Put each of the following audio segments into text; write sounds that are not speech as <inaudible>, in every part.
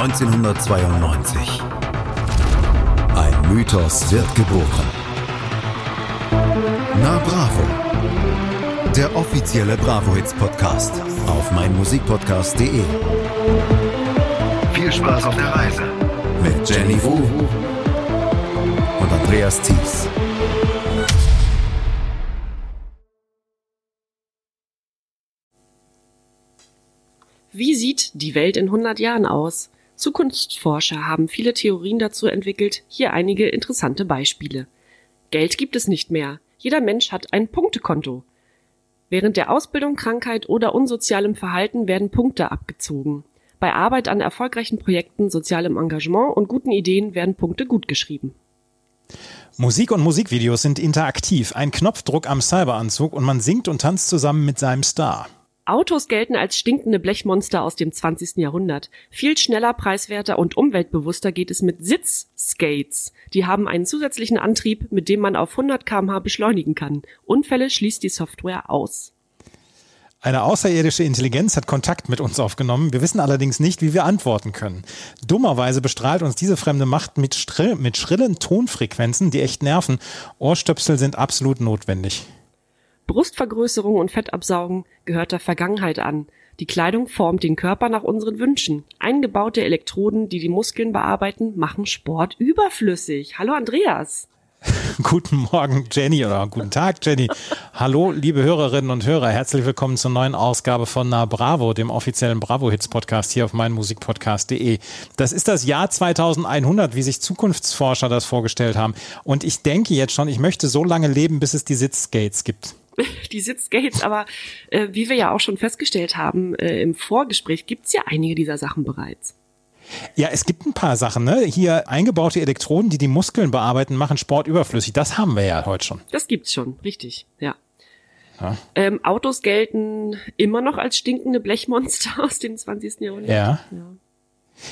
1992. Ein Mythos wird geboren. Na Bravo. Der offizielle Bravo Hits Podcast auf meinmusikpodcast.de. Viel Spaß auf der Reise mit Jenny Wu und Andreas Thies. Wie sieht die Welt in 100 Jahren aus? Zukunftsforscher haben viele Theorien dazu entwickelt, hier einige interessante Beispiele. Geld gibt es nicht mehr. Jeder Mensch hat ein Punktekonto. Während der Ausbildung, Krankheit oder unsozialem Verhalten werden Punkte abgezogen. Bei Arbeit an erfolgreichen Projekten, sozialem Engagement und guten Ideen werden Punkte gutgeschrieben. Musik und Musikvideos sind interaktiv. Ein Knopfdruck am Cyberanzug und man singt und tanzt zusammen mit seinem Star. Autos gelten als stinkende Blechmonster aus dem 20. Jahrhundert. Viel schneller, preiswerter und umweltbewusster geht es mit Sitzskates. Die haben einen zusätzlichen Antrieb, mit dem man auf 100 kmh beschleunigen kann. Unfälle schließt die Software aus. Eine außerirdische Intelligenz hat Kontakt mit uns aufgenommen. Wir wissen allerdings nicht, wie wir antworten können. Dummerweise bestrahlt uns diese fremde Macht mit, schrill, mit schrillen Tonfrequenzen, die echt nerven. Ohrstöpsel sind absolut notwendig. Brustvergrößerung und Fettabsaugen gehört der Vergangenheit an. Die Kleidung formt den Körper nach unseren Wünschen. Eingebaute Elektroden, die die Muskeln bearbeiten, machen Sport überflüssig. Hallo Andreas. <laughs> Guten Morgen, Jenny, oder guten Tag, Jenny. Hallo, liebe Hörerinnen und Hörer. Herzlich willkommen zur neuen Ausgabe von Na Bravo, dem offiziellen Bravo Hits Podcast hier auf meinmusikpodcast.de. Das ist das Jahr 2100, wie sich Zukunftsforscher das vorgestellt haben. Und ich denke jetzt schon, ich möchte so lange leben, bis es die Sitzgates gibt. <laughs> die Sitzgates, aber äh, wie wir ja auch schon festgestellt haben äh, im Vorgespräch, gibt's ja einige dieser Sachen bereits. Ja, es gibt ein paar Sachen, ne? Hier eingebaute Elektroden, die die Muskeln bearbeiten, machen Sport überflüssig. Das haben wir ja heute schon. Das gibt's schon, richtig, ja. ja. Ähm, Autos gelten immer noch als stinkende Blechmonster <laughs> aus dem 20. Jahrhundert. Ja. ja.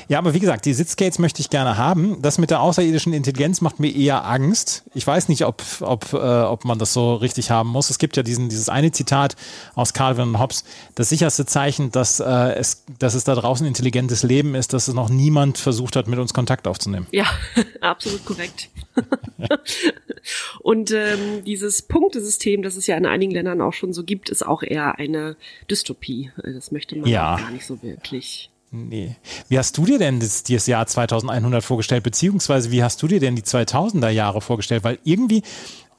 Ja, aber wie gesagt, die Sitzgates möchte ich gerne haben. Das mit der außerirdischen Intelligenz macht mir eher Angst. Ich weiß nicht, ob, ob, äh, ob man das so richtig haben muss. Es gibt ja diesen, dieses eine Zitat aus Calvin und Hobbes. Das sicherste Zeichen, dass, äh, es, dass es da draußen intelligentes Leben ist, dass es noch niemand versucht hat, mit uns Kontakt aufzunehmen. Ja, <laughs> absolut korrekt. <laughs> und ähm, dieses Punktesystem, das es ja in einigen Ländern auch schon so gibt, ist auch eher eine Dystopie. Das möchte man ja. gar nicht so wirklich. Nee. Wie hast du dir denn das, das, Jahr 2100 vorgestellt, beziehungsweise wie hast du dir denn die 2000er Jahre vorgestellt? Weil irgendwie,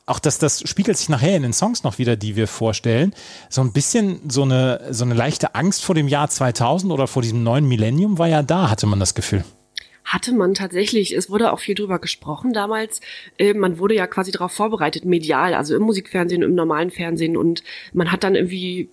auch das, das spiegelt sich nachher in den Songs noch wieder, die wir vorstellen, so ein bisschen so eine, so eine leichte Angst vor dem Jahr 2000 oder vor diesem neuen Millennium war ja da, hatte man das Gefühl. Hatte man tatsächlich, es wurde auch viel drüber gesprochen damals, äh, man wurde ja quasi darauf vorbereitet, medial, also im Musikfernsehen, im normalen Fernsehen. Und man hat dann irgendwie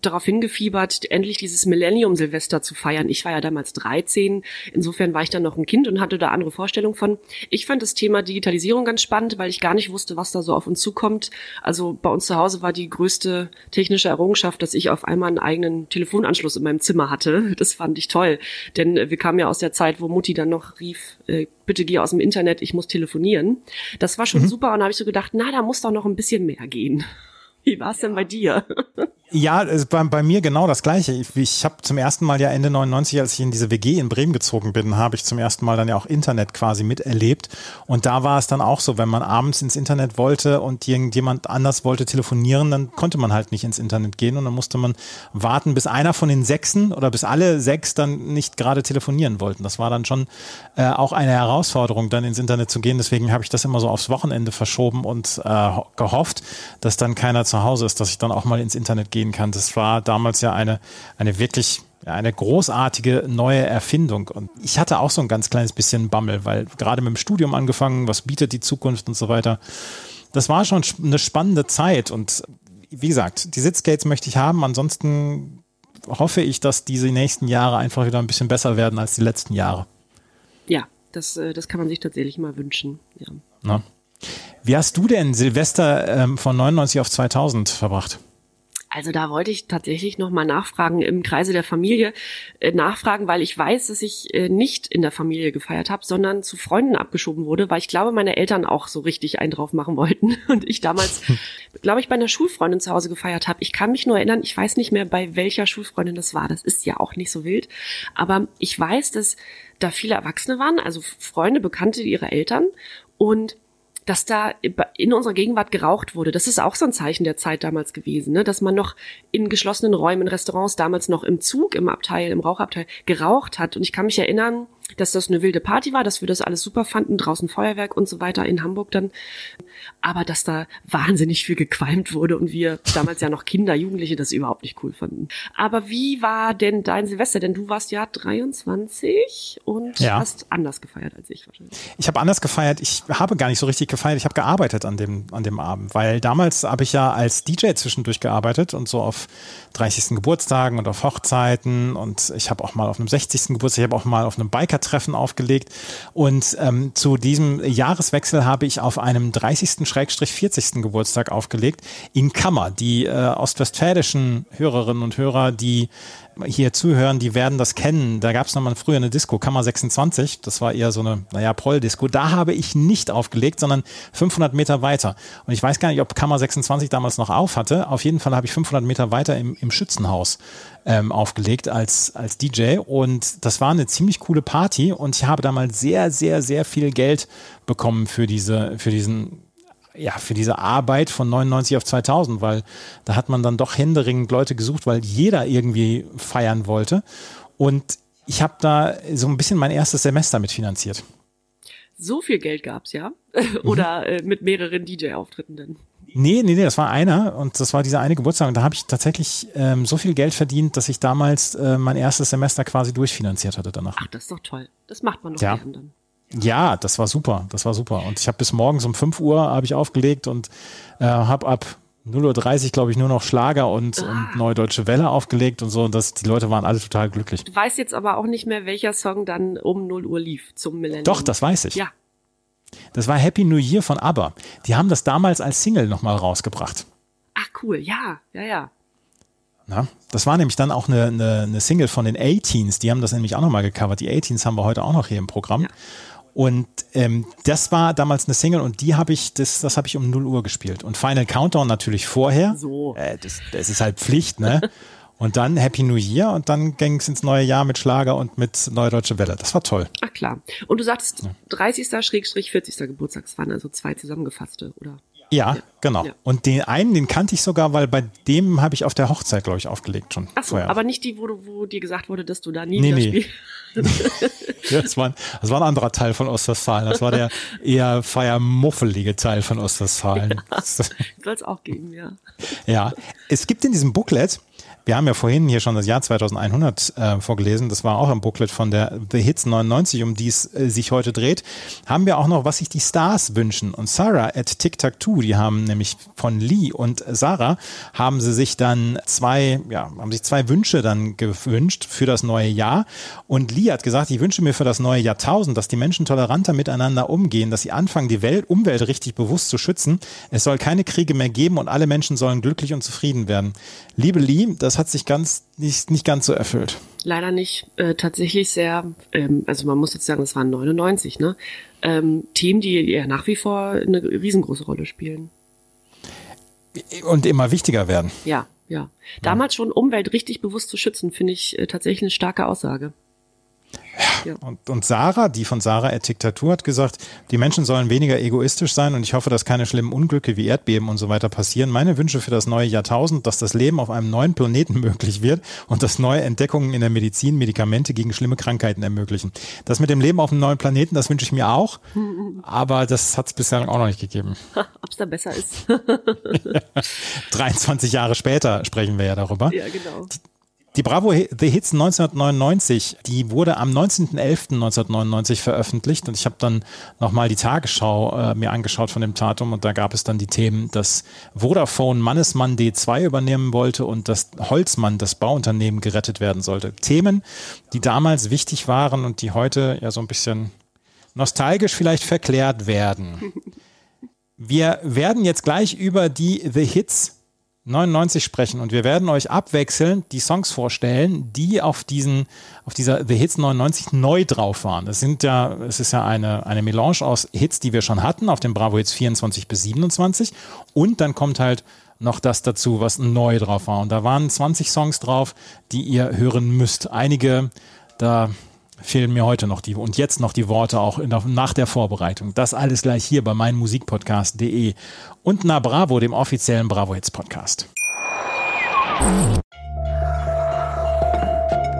darauf hingefiebert, endlich dieses Millennium-Silvester zu feiern. Ich war ja damals 13, insofern war ich dann noch ein Kind und hatte da andere Vorstellungen von. Ich fand das Thema Digitalisierung ganz spannend, weil ich gar nicht wusste, was da so auf uns zukommt. Also bei uns zu Hause war die größte technische Errungenschaft, dass ich auf einmal einen eigenen Telefonanschluss in meinem Zimmer hatte. Das fand ich toll, denn wir kamen ja aus der Zeit, wo Mutti dann noch rief, äh, bitte geh aus dem Internet, ich muss telefonieren. Das war schon mhm. super und da habe ich so gedacht, na, da muss doch noch ein bisschen mehr gehen. Wie war es denn bei dir? Ja, bei, bei mir genau das Gleiche. Ich, ich habe zum ersten Mal ja Ende 99, als ich in diese WG in Bremen gezogen bin, habe ich zum ersten Mal dann ja auch Internet quasi miterlebt. Und da war es dann auch so, wenn man abends ins Internet wollte und irgendjemand anders wollte telefonieren, dann konnte man halt nicht ins Internet gehen und dann musste man warten, bis einer von den Sechsen oder bis alle sechs dann nicht gerade telefonieren wollten. Das war dann schon äh, auch eine Herausforderung, dann ins Internet zu gehen. Deswegen habe ich das immer so aufs Wochenende verschoben und äh, gehofft, dass dann keiner zu Hause ist, dass ich dann auch mal ins Internet gehe gehen kann. Das war damals ja eine, eine wirklich eine großartige neue Erfindung. Und ich hatte auch so ein ganz kleines bisschen Bammel, weil gerade mit dem Studium angefangen, was bietet die Zukunft und so weiter. Das war schon eine spannende Zeit. Und wie gesagt, die Sitzgates möchte ich haben. Ansonsten hoffe ich, dass diese nächsten Jahre einfach wieder ein bisschen besser werden als die letzten Jahre. Ja, das, äh, das kann man sich tatsächlich mal wünschen. Ja. Na? Wie hast du denn Silvester ähm, von 99 auf 2000 verbracht? Also da wollte ich tatsächlich nochmal nachfragen, im Kreise der Familie äh, nachfragen, weil ich weiß, dass ich äh, nicht in der Familie gefeiert habe, sondern zu Freunden abgeschoben wurde, weil ich glaube, meine Eltern auch so richtig einen drauf machen wollten <laughs> und ich damals, glaube ich, bei einer Schulfreundin zu Hause gefeiert habe. Ich kann mich nur erinnern, ich weiß nicht mehr, bei welcher Schulfreundin das war. Das ist ja auch nicht so wild, aber ich weiß, dass da viele Erwachsene waren, also Freunde, Bekannte ihrer Eltern und dass da in unserer Gegenwart geraucht wurde. Das ist auch so ein Zeichen der Zeit damals gewesen, ne? dass man noch in geschlossenen Räumen, in Restaurants, damals noch im Zug, im Abteil, im Rauchabteil geraucht hat. Und ich kann mich erinnern, dass das eine wilde Party war, dass wir das alles super fanden, draußen Feuerwerk und so weiter in Hamburg dann. Aber dass da wahnsinnig viel gequalmt wurde und wir damals ja noch Kinder, Jugendliche das überhaupt nicht cool fanden. Aber wie war denn dein Silvester? Denn du warst ja 23 und ja. hast anders gefeiert als ich wahrscheinlich. Ich habe anders gefeiert. Ich habe gar nicht so richtig gefeiert. Ich habe gearbeitet an dem, an dem Abend, weil damals habe ich ja als DJ zwischendurch gearbeitet und so auf 30. Geburtstagen und auf Hochzeiten und ich habe auch mal auf einem 60. Geburtstag, ich habe auch mal auf einem Biker-Treffen aufgelegt und ähm, zu diesem Jahreswechsel habe ich auf einem 30.-40. Geburtstag aufgelegt in Kammer. Die äh, ostwestfälischen Hörerinnen und Hörer, die hier zuhören, die werden das kennen. Da gab es nochmal früher eine Disco, Kammer 26. Das war eher so eine, naja, Proll-Disco. Da habe ich nicht aufgelegt, sondern 500 Meter weiter. Und ich weiß gar nicht, ob Kammer 26 damals noch auf hatte. Auf jeden Fall habe ich 500 Meter weiter im, im Schützenhaus ähm, aufgelegt als, als DJ. Und das war eine ziemlich coole Party. Und ich habe damals sehr, sehr, sehr viel Geld bekommen für diese, für diesen ja, für diese Arbeit von 99 auf 2000, weil da hat man dann doch händeringend Leute gesucht, weil jeder irgendwie feiern wollte. Und ich habe da so ein bisschen mein erstes Semester mitfinanziert. So viel Geld gab's ja? <laughs> Oder äh, mit mehreren DJ-Auftritten denn? Nee, nee, nee, das war einer und das war dieser eine Geburtstag und da habe ich tatsächlich ähm, so viel Geld verdient, dass ich damals äh, mein erstes Semester quasi durchfinanziert hatte danach. Ach, das ist doch toll. Das macht man doch ja. dann. Ja, das war super. Das war super. Und ich habe bis morgens um 5 Uhr habe ich aufgelegt und äh, habe ab 0.30 Uhr, glaube ich, nur noch Schlager und, ah. und Neue Deutsche Welle aufgelegt und so. Und das, die Leute waren alle total glücklich. Du weißt jetzt aber auch nicht mehr, welcher Song dann um 0 Uhr lief zum Millennium. Doch, das weiß ich. Ja. Das war Happy New Year von ABBA. Die haben das damals als Single nochmal rausgebracht. Ach cool, ja, ja, ja. Na, das war nämlich dann auch eine, eine, eine Single von den A-Teens. Die haben das nämlich auch nochmal gecovert. Die A-Teens haben wir heute auch noch hier im Programm. Ja. Und ähm, das war damals eine Single und die habe ich, das, das habe ich um 0 Uhr gespielt. Und Final Countdown natürlich vorher. So. Äh, das, das ist halt Pflicht, ne? <laughs> Und dann Happy New Year und dann ging es ins neue Jahr mit Schlager und mit Neue Deutsche Welle. Das war toll. Ach klar. Und du sagst 30. Schrägstrich 40. Geburtstag. Das waren also zwei zusammengefasste, oder? Ja, ja. genau. Ja. Und den einen, den kannte ich sogar, weil bei dem habe ich auf der Hochzeit, glaube ich, aufgelegt schon. Ach so, vorher. aber nicht die, wo, du, wo dir gesagt wurde, dass du da nie nee, nee. spielst. <laughs> ja, das, war, das war ein anderer Teil von Ostwestfalen. Das war der eher feiermuffelige Teil von Ostwestfalen. <laughs> Ja, Soll es auch geben, ja. Ja, es gibt in diesem Booklet wir haben ja vorhin hier schon das Jahr 2100 äh, vorgelesen. Das war auch im Booklet von der The Hits 99, um die es äh, sich heute dreht. Haben wir auch noch, was sich die Stars wünschen. Und Sarah at TikTok2, die haben nämlich von Lee und Sarah, haben sie sich dann zwei, ja, haben sich zwei Wünsche dann gewünscht für das neue Jahr. Und Lee hat gesagt, ich wünsche mir für das neue Jahrtausend, dass die Menschen toleranter miteinander umgehen, dass sie anfangen, die Welt, Umwelt richtig bewusst zu schützen. Es soll keine Kriege mehr geben und alle Menschen sollen glücklich und zufrieden werden. Liebe Lee, das hat sich ganz nicht, nicht ganz so erfüllt. Leider nicht. Äh, tatsächlich sehr, ähm, also man muss jetzt sagen, es waren 99, ne? Ähm, Themen, die ja nach wie vor eine riesengroße Rolle spielen. Und immer wichtiger werden. Ja, ja. Damals schon Umwelt richtig bewusst zu schützen, finde ich äh, tatsächlich eine starke Aussage. Ja. Und, und Sarah, die von Sarah at Diktatur hat gesagt, die Menschen sollen weniger egoistisch sein und ich hoffe, dass keine schlimmen Unglücke wie Erdbeben und so weiter passieren. Meine Wünsche für das neue Jahrtausend, dass das Leben auf einem neuen Planeten <laughs> möglich wird und dass neue Entdeckungen in der Medizin Medikamente gegen schlimme Krankheiten ermöglichen. Das mit dem Leben auf einem neuen Planeten, das wünsche ich mir auch, <laughs> aber das hat es bisher auch noch nicht gegeben. <laughs> Ob es da besser ist. 23 Jahre später sprechen wir ja darüber. Ja, genau. Die Bravo The Hits 1999, die wurde am 19.11.1999 veröffentlicht und ich habe dann nochmal die Tagesschau äh, mir angeschaut von dem Datum und da gab es dann die Themen, dass Vodafone Mannesmann D2 übernehmen wollte und dass Holzmann, das Bauunternehmen, gerettet werden sollte. Themen, die damals wichtig waren und die heute ja so ein bisschen nostalgisch vielleicht verklärt werden. <laughs> Wir werden jetzt gleich über die The Hits 99 sprechen und wir werden euch abwechselnd die Songs vorstellen, die auf diesen, auf dieser The Hits 99 neu drauf waren. Das sind ja, es ist ja eine, eine Melange aus Hits, die wir schon hatten, auf dem Bravo Hits 24 bis 27 und dann kommt halt noch das dazu, was neu drauf war. Und da waren 20 Songs drauf, die ihr hören müsst. Einige, da fehlen mir heute noch die und jetzt noch die Worte auch der, nach der Vorbereitung. Das alles gleich hier bei meinmusikpodcast.de und Na Bravo, dem offiziellen Bravo Hits Podcast.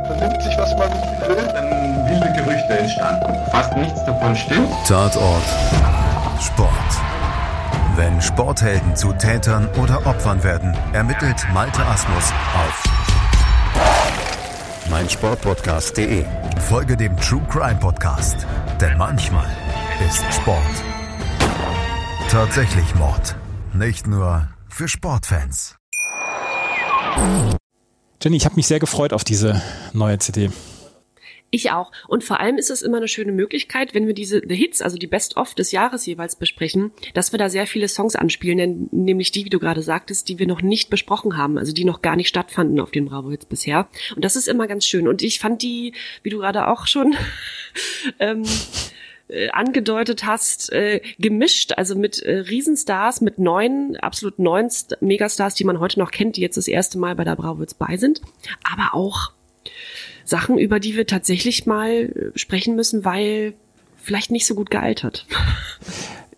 Vernimmt sich, was man will, dann wilde Gerüchte entstanden. Fast nichts davon stimmt. Tatort Sport. Wenn Sporthelden zu Tätern oder Opfern werden, ermittelt Malte Asmus auf meinsportpodcast.de. Folge dem True Crime Podcast, denn manchmal ist Sport tatsächlich Mord. Nicht nur für Sportfans. Jenny, ich habe mich sehr gefreut auf diese neue CD. Ich auch. Und vor allem ist es immer eine schöne Möglichkeit, wenn wir diese The Hits, also die Best-of des Jahres jeweils besprechen, dass wir da sehr viele Songs anspielen, nämlich die, wie du gerade sagtest, die wir noch nicht besprochen haben, also die noch gar nicht stattfanden auf den Bravo Hits bisher. Und das ist immer ganz schön. Und ich fand die, wie du gerade auch schon <laughs> ähm, äh, angedeutet hast, äh, gemischt, also mit äh, Riesenstars, mit neuen, absolut neuen St Megastars, die man heute noch kennt, die jetzt das erste Mal bei der Bravo Hits bei sind, aber auch Sachen, über die wir tatsächlich mal äh, sprechen müssen, weil vielleicht nicht so gut gealtert. <laughs>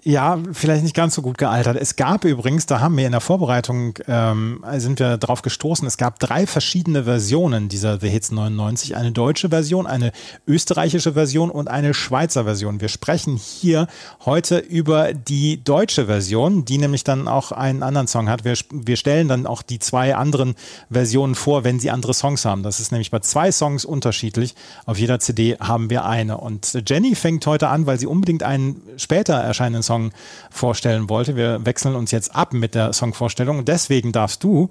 Ja, vielleicht nicht ganz so gut gealtert. Es gab übrigens, da haben wir in der Vorbereitung, ähm, sind wir drauf gestoßen, es gab drei verschiedene Versionen dieser The Hits 99. Eine deutsche Version, eine österreichische Version und eine Schweizer Version. Wir sprechen hier heute über die deutsche Version, die nämlich dann auch einen anderen Song hat. Wir, wir stellen dann auch die zwei anderen Versionen vor, wenn sie andere Songs haben. Das ist nämlich bei zwei Songs unterschiedlich. Auf jeder CD haben wir eine. Und Jenny fängt heute an, weil sie unbedingt einen später erscheinenden Song Song vorstellen wollte. Wir wechseln uns jetzt ab mit der Songvorstellung. Deswegen darfst du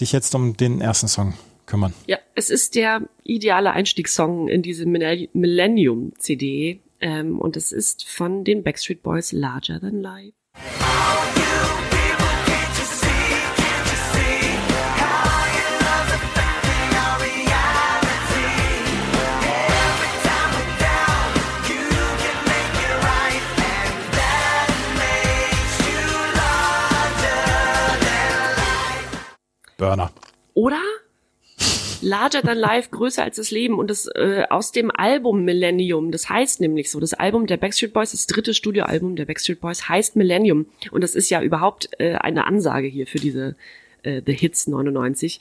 dich jetzt um den ersten Song kümmern. Ja, es ist der ideale Einstiegssong in diese Millennium-CD ähm, und es ist von den Backstreet Boys Larger Than Life. Burner. Oder? Larger than life, größer als das Leben und das äh, aus dem Album Millennium. Das heißt nämlich so, das Album der Backstreet Boys, das dritte Studioalbum der Backstreet Boys heißt Millennium und das ist ja überhaupt äh, eine Ansage hier für diese äh, The Hits 99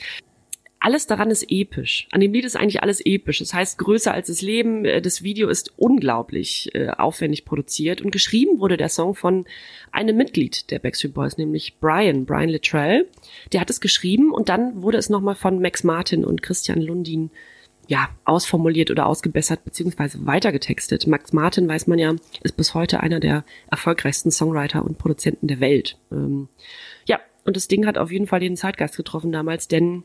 alles daran ist episch. An dem Lied ist eigentlich alles episch. Das heißt, größer als das Leben. Äh, das Video ist unglaublich äh, aufwendig produziert und geschrieben wurde der Song von einem Mitglied der Backstreet Boys, nämlich Brian, Brian Littrell. Der hat es geschrieben und dann wurde es nochmal von Max Martin und Christian Lundin ja, ausformuliert oder ausgebessert beziehungsweise weitergetextet. Max Martin, weiß man ja, ist bis heute einer der erfolgreichsten Songwriter und Produzenten der Welt. Ähm, ja, und das Ding hat auf jeden Fall den Zeitgeist getroffen damals, denn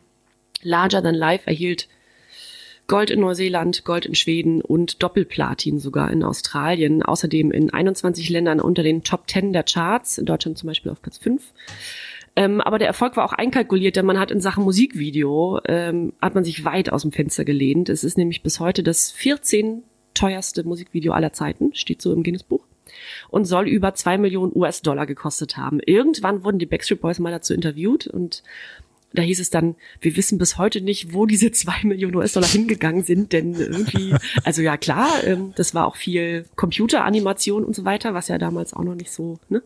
Larger Than Life erhielt Gold in Neuseeland, Gold in Schweden und Doppelplatin sogar in Australien. Außerdem in 21 Ländern unter den Top 10 der Charts, in Deutschland zum Beispiel auf Platz 5. Ähm, aber der Erfolg war auch einkalkuliert, denn man hat in Sachen Musikvideo, ähm, hat man sich weit aus dem Fenster gelehnt. Es ist nämlich bis heute das 14 teuerste Musikvideo aller Zeiten, steht so im Guinness-Buch und soll über zwei Millionen US-Dollar gekostet haben. Irgendwann wurden die Backstreet Boys mal dazu interviewt und da hieß es dann, wir wissen bis heute nicht, wo diese zwei Millionen US-Dollar hingegangen sind, denn irgendwie, also ja klar, ähm, das war auch viel Computeranimation und so weiter, was ja damals auch noch nicht so ne,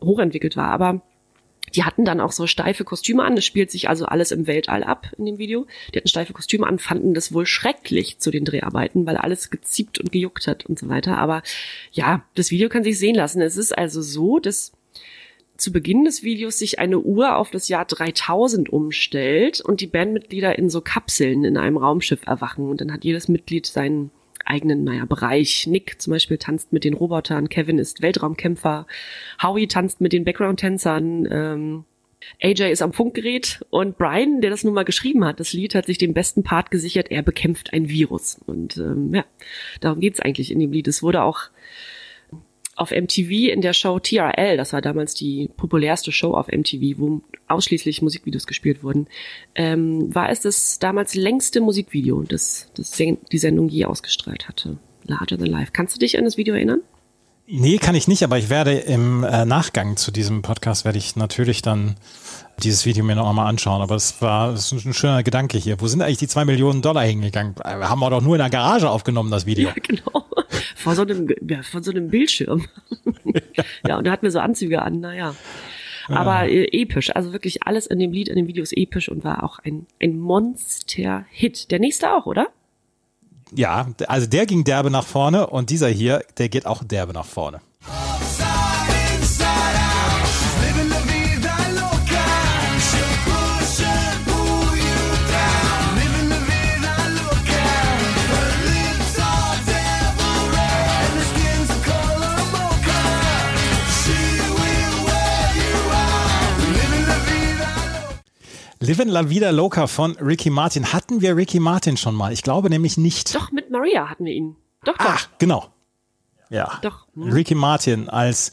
hochentwickelt war. Aber die hatten dann auch so steife Kostüme an. Das spielt sich also alles im Weltall ab in dem Video. Die hatten steife Kostüme an, fanden das wohl schrecklich zu den Dreharbeiten, weil alles geziebt und gejuckt hat und so weiter. Aber ja, das Video kann sich sehen lassen. Es ist also so, dass zu Beginn des Videos sich eine Uhr auf das Jahr 3000 umstellt und die Bandmitglieder in so Kapseln in einem Raumschiff erwachen und dann hat jedes Mitglied seinen eigenen, naja, Bereich. Nick zum Beispiel tanzt mit den Robotern, Kevin ist Weltraumkämpfer, Howie tanzt mit den Background-Tänzern, ähm, AJ ist am Funkgerät und Brian, der das nun mal geschrieben hat, das Lied hat sich den besten Part gesichert, er bekämpft ein Virus. Und ähm, ja, darum geht's eigentlich in dem Lied. Es wurde auch auf MTV in der Show TRL, das war damals die populärste Show auf MTV, wo ausschließlich Musikvideos gespielt wurden, ähm, war es das damals längste Musikvideo, das, das die Sendung je ausgestrahlt hatte. Larger Than Life. Kannst du dich an das Video erinnern? Nee, kann ich nicht, aber ich werde im äh, Nachgang zu diesem Podcast werde ich natürlich dann dieses Video mir noch einmal anschauen. Aber es war das ist ein schöner Gedanke hier. Wo sind eigentlich die zwei Millionen Dollar hingegangen? Äh, haben wir doch nur in der Garage aufgenommen, das Video. Ja, genau. Vor so einem, ja, vor so einem Bildschirm. <laughs> ja, und er hat mir so Anzüge an, naja. Aber äh, episch, also wirklich alles in dem Lied, in dem Video ist episch und war auch ein, ein Monster-Hit. Der nächste auch, oder? Ja, also der ging derbe nach vorne und dieser hier, der geht auch derbe nach vorne. Livin La Vida Loca von Ricky Martin. Hatten wir Ricky Martin schon mal? Ich glaube nämlich nicht. Doch, mit Maria hatten wir ihn. Doch, doch. Ach, genau. Ja. Doch. Hm. Ricky Martin als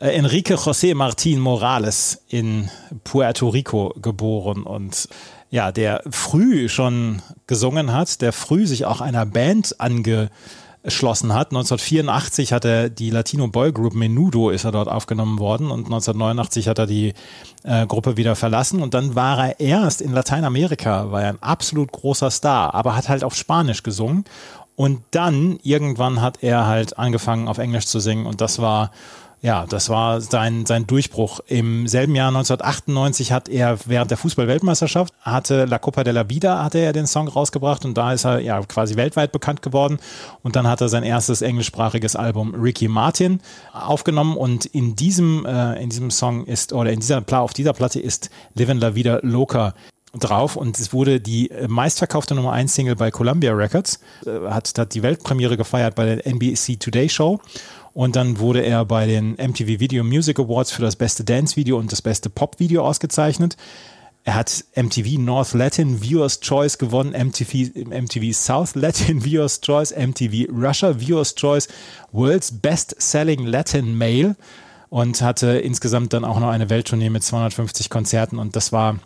äh, Enrique José Martin Morales in Puerto Rico geboren und ja, der früh schon gesungen hat, der früh sich auch einer Band ange erschlossen hat. 1984 hat er die Latino Boy Group Menudo ist er dort aufgenommen worden und 1989 hat er die äh, Gruppe wieder verlassen. Und dann war er erst in Lateinamerika, war er ein absolut großer Star, aber hat halt auf Spanisch gesungen. Und dann irgendwann hat er halt angefangen auf Englisch zu singen. Und das war ja, das war sein, sein Durchbruch. Im selben Jahr 1998 hat er während der Fußball-Weltmeisterschaft, hatte La Copa de la Vida, hatte er den Song rausgebracht und da ist er ja quasi weltweit bekannt geworden. Und dann hat er sein erstes englischsprachiges Album Ricky Martin aufgenommen und in diesem, äh, in diesem Song ist, oder in dieser, auf dieser Platte ist Livin' La Vida Loca drauf und es wurde die meistverkaufte Nummer 1 Single bei Columbia Records, äh, hat, hat die Weltpremiere gefeiert bei der NBC Today Show und dann wurde er bei den MTV Video Music Awards für das beste Dance-Video und das beste Pop-Video ausgezeichnet. Er hat MTV North Latin Viewers Choice gewonnen, MTV, MTV South Latin <laughs> Viewers Choice, MTV Russia Viewers Choice, World's Best Selling Latin Male und hatte insgesamt dann auch noch eine Welttournee mit 250 Konzerten und das war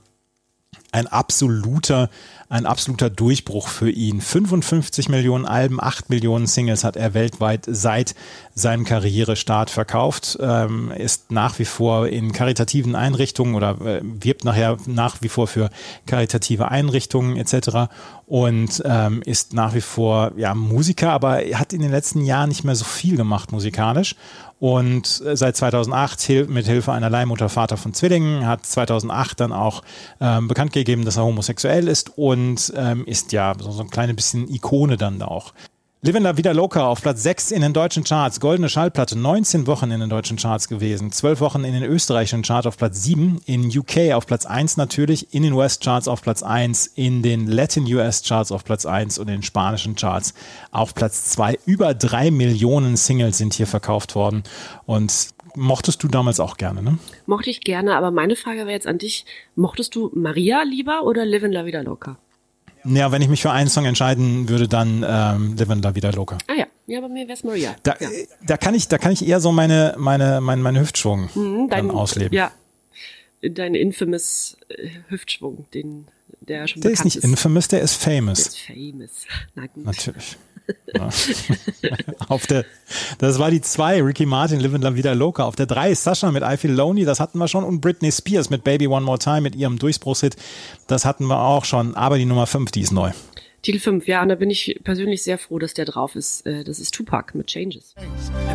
ein absoluter, ein absoluter Durchbruch für ihn. 55 Millionen Alben, 8 Millionen Singles hat er weltweit seit seinem Karrierestart verkauft, ähm, ist nach wie vor in karitativen Einrichtungen oder äh, wirbt nachher nach wie vor für karitative Einrichtungen etc. und ähm, ist nach wie vor ja Musiker, aber er hat in den letzten Jahren nicht mehr so viel gemacht musikalisch und äh, seit 2008 mit Hilfe einer Leihmutter Vater von Zwillingen hat 2008 dann auch ähm, bekannt gegeben, dass er homosexuell ist und ähm, ist ja so, so ein kleines bisschen Ikone dann da auch. Livin La Vida Loca auf Platz 6 in den deutschen Charts, goldene Schallplatte, 19 Wochen in den deutschen Charts gewesen, 12 Wochen in den österreichischen Charts auf Platz 7, in UK auf Platz 1 natürlich, in den West Charts auf Platz 1, in den Latin US Charts auf Platz 1 und in den spanischen Charts auf Platz 2. Über drei Millionen Singles sind hier verkauft worden. Und mochtest du damals auch gerne, ne? Mochte ich gerne, aber meine Frage wäre jetzt an dich, mochtest du Maria lieber oder Livin La Vida Loca? Ja, wenn ich mich für einen Song entscheiden würde, dann ähm, Livin La Vida Loca. Ah ja, ja, bei mir wäre es Maria. Da, ja. da kann ich, da kann ich eher so meine, meine, meine, meine Hüftschwung mhm, dein, dann ausleben. Ja, dein infamous äh, Hüftschwung, den der schon Der ist nicht ist. infamous, der ist famous. Der ist famous. Na gut. Natürlich. <laughs> auf der, das war die zwei, Ricky Martin, Living La Vida Loca. Auf der drei Sascha mit I Feel Lonely, das hatten wir schon. Und Britney Spears mit Baby One More Time mit ihrem Durchbruchshit, das hatten wir auch schon. Aber die Nummer fünf, die ist neu. Titel 5, ja, und da bin ich persönlich sehr froh, dass der drauf ist. Äh, das ist Tupac mit Changes.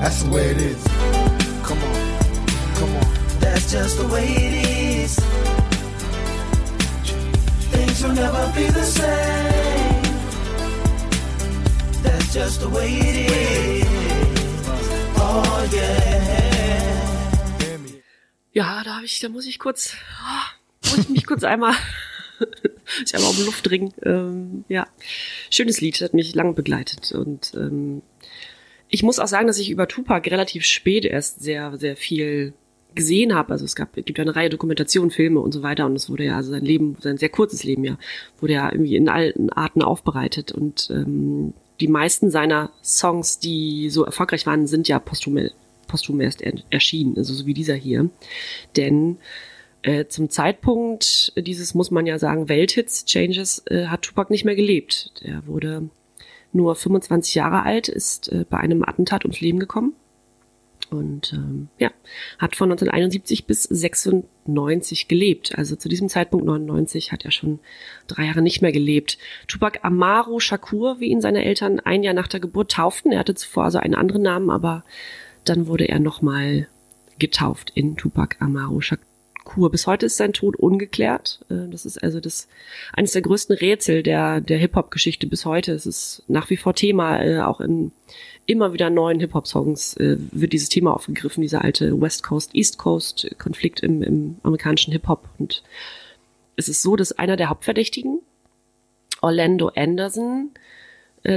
That's the way it is. Come on, come on. That's just the way it is. Things will never be the same just the way it is. Oh yeah. Ja, da habe ich, da muss ich kurz, oh, muss ich mich kurz einmal, <laughs> ich einmal um Luft ringen. Ähm, ja, schönes Lied, hat mich lang begleitet und ähm, ich muss auch sagen, dass ich über Tupac relativ spät erst sehr, sehr viel gesehen habe. Also es gab, es gibt eine Reihe Dokumentationen, Filme und so weiter und es wurde ja, also sein Leben, sein sehr kurzes Leben ja, wurde ja irgendwie in allen Arten aufbereitet und ähm, die meisten seiner Songs, die so erfolgreich waren, sind ja posthum posthum erst er erschienen, also so wie dieser hier. Denn äh, zum Zeitpunkt dieses, muss man ja sagen, Welthits, Changes, äh, hat Tupac nicht mehr gelebt. Der wurde nur 25 Jahre alt, ist äh, bei einem Attentat ums Leben gekommen und ähm, ja, hat von 1971 bis 96 gelebt. Also zu diesem Zeitpunkt 99 hat er schon drei Jahre nicht mehr gelebt. Tupac Amaro Shakur, wie ihn seine Eltern ein Jahr nach der Geburt tauften. Er hatte zuvor also einen anderen Namen, aber dann wurde er nochmal getauft in Tupac Amaro Shakur. Kur. Bis heute ist sein Tod ungeklärt. Äh, das ist also das eines der größten Rätsel der der Hip Hop Geschichte bis heute. Es ist nach wie vor Thema, äh, auch in immer wieder neuen Hip Hop Songs äh, wird dieses Thema aufgegriffen, dieser alte West Coast East Coast Konflikt im, im amerikanischen Hip Hop. Und es ist so, dass einer der Hauptverdächtigen, Orlando Anderson,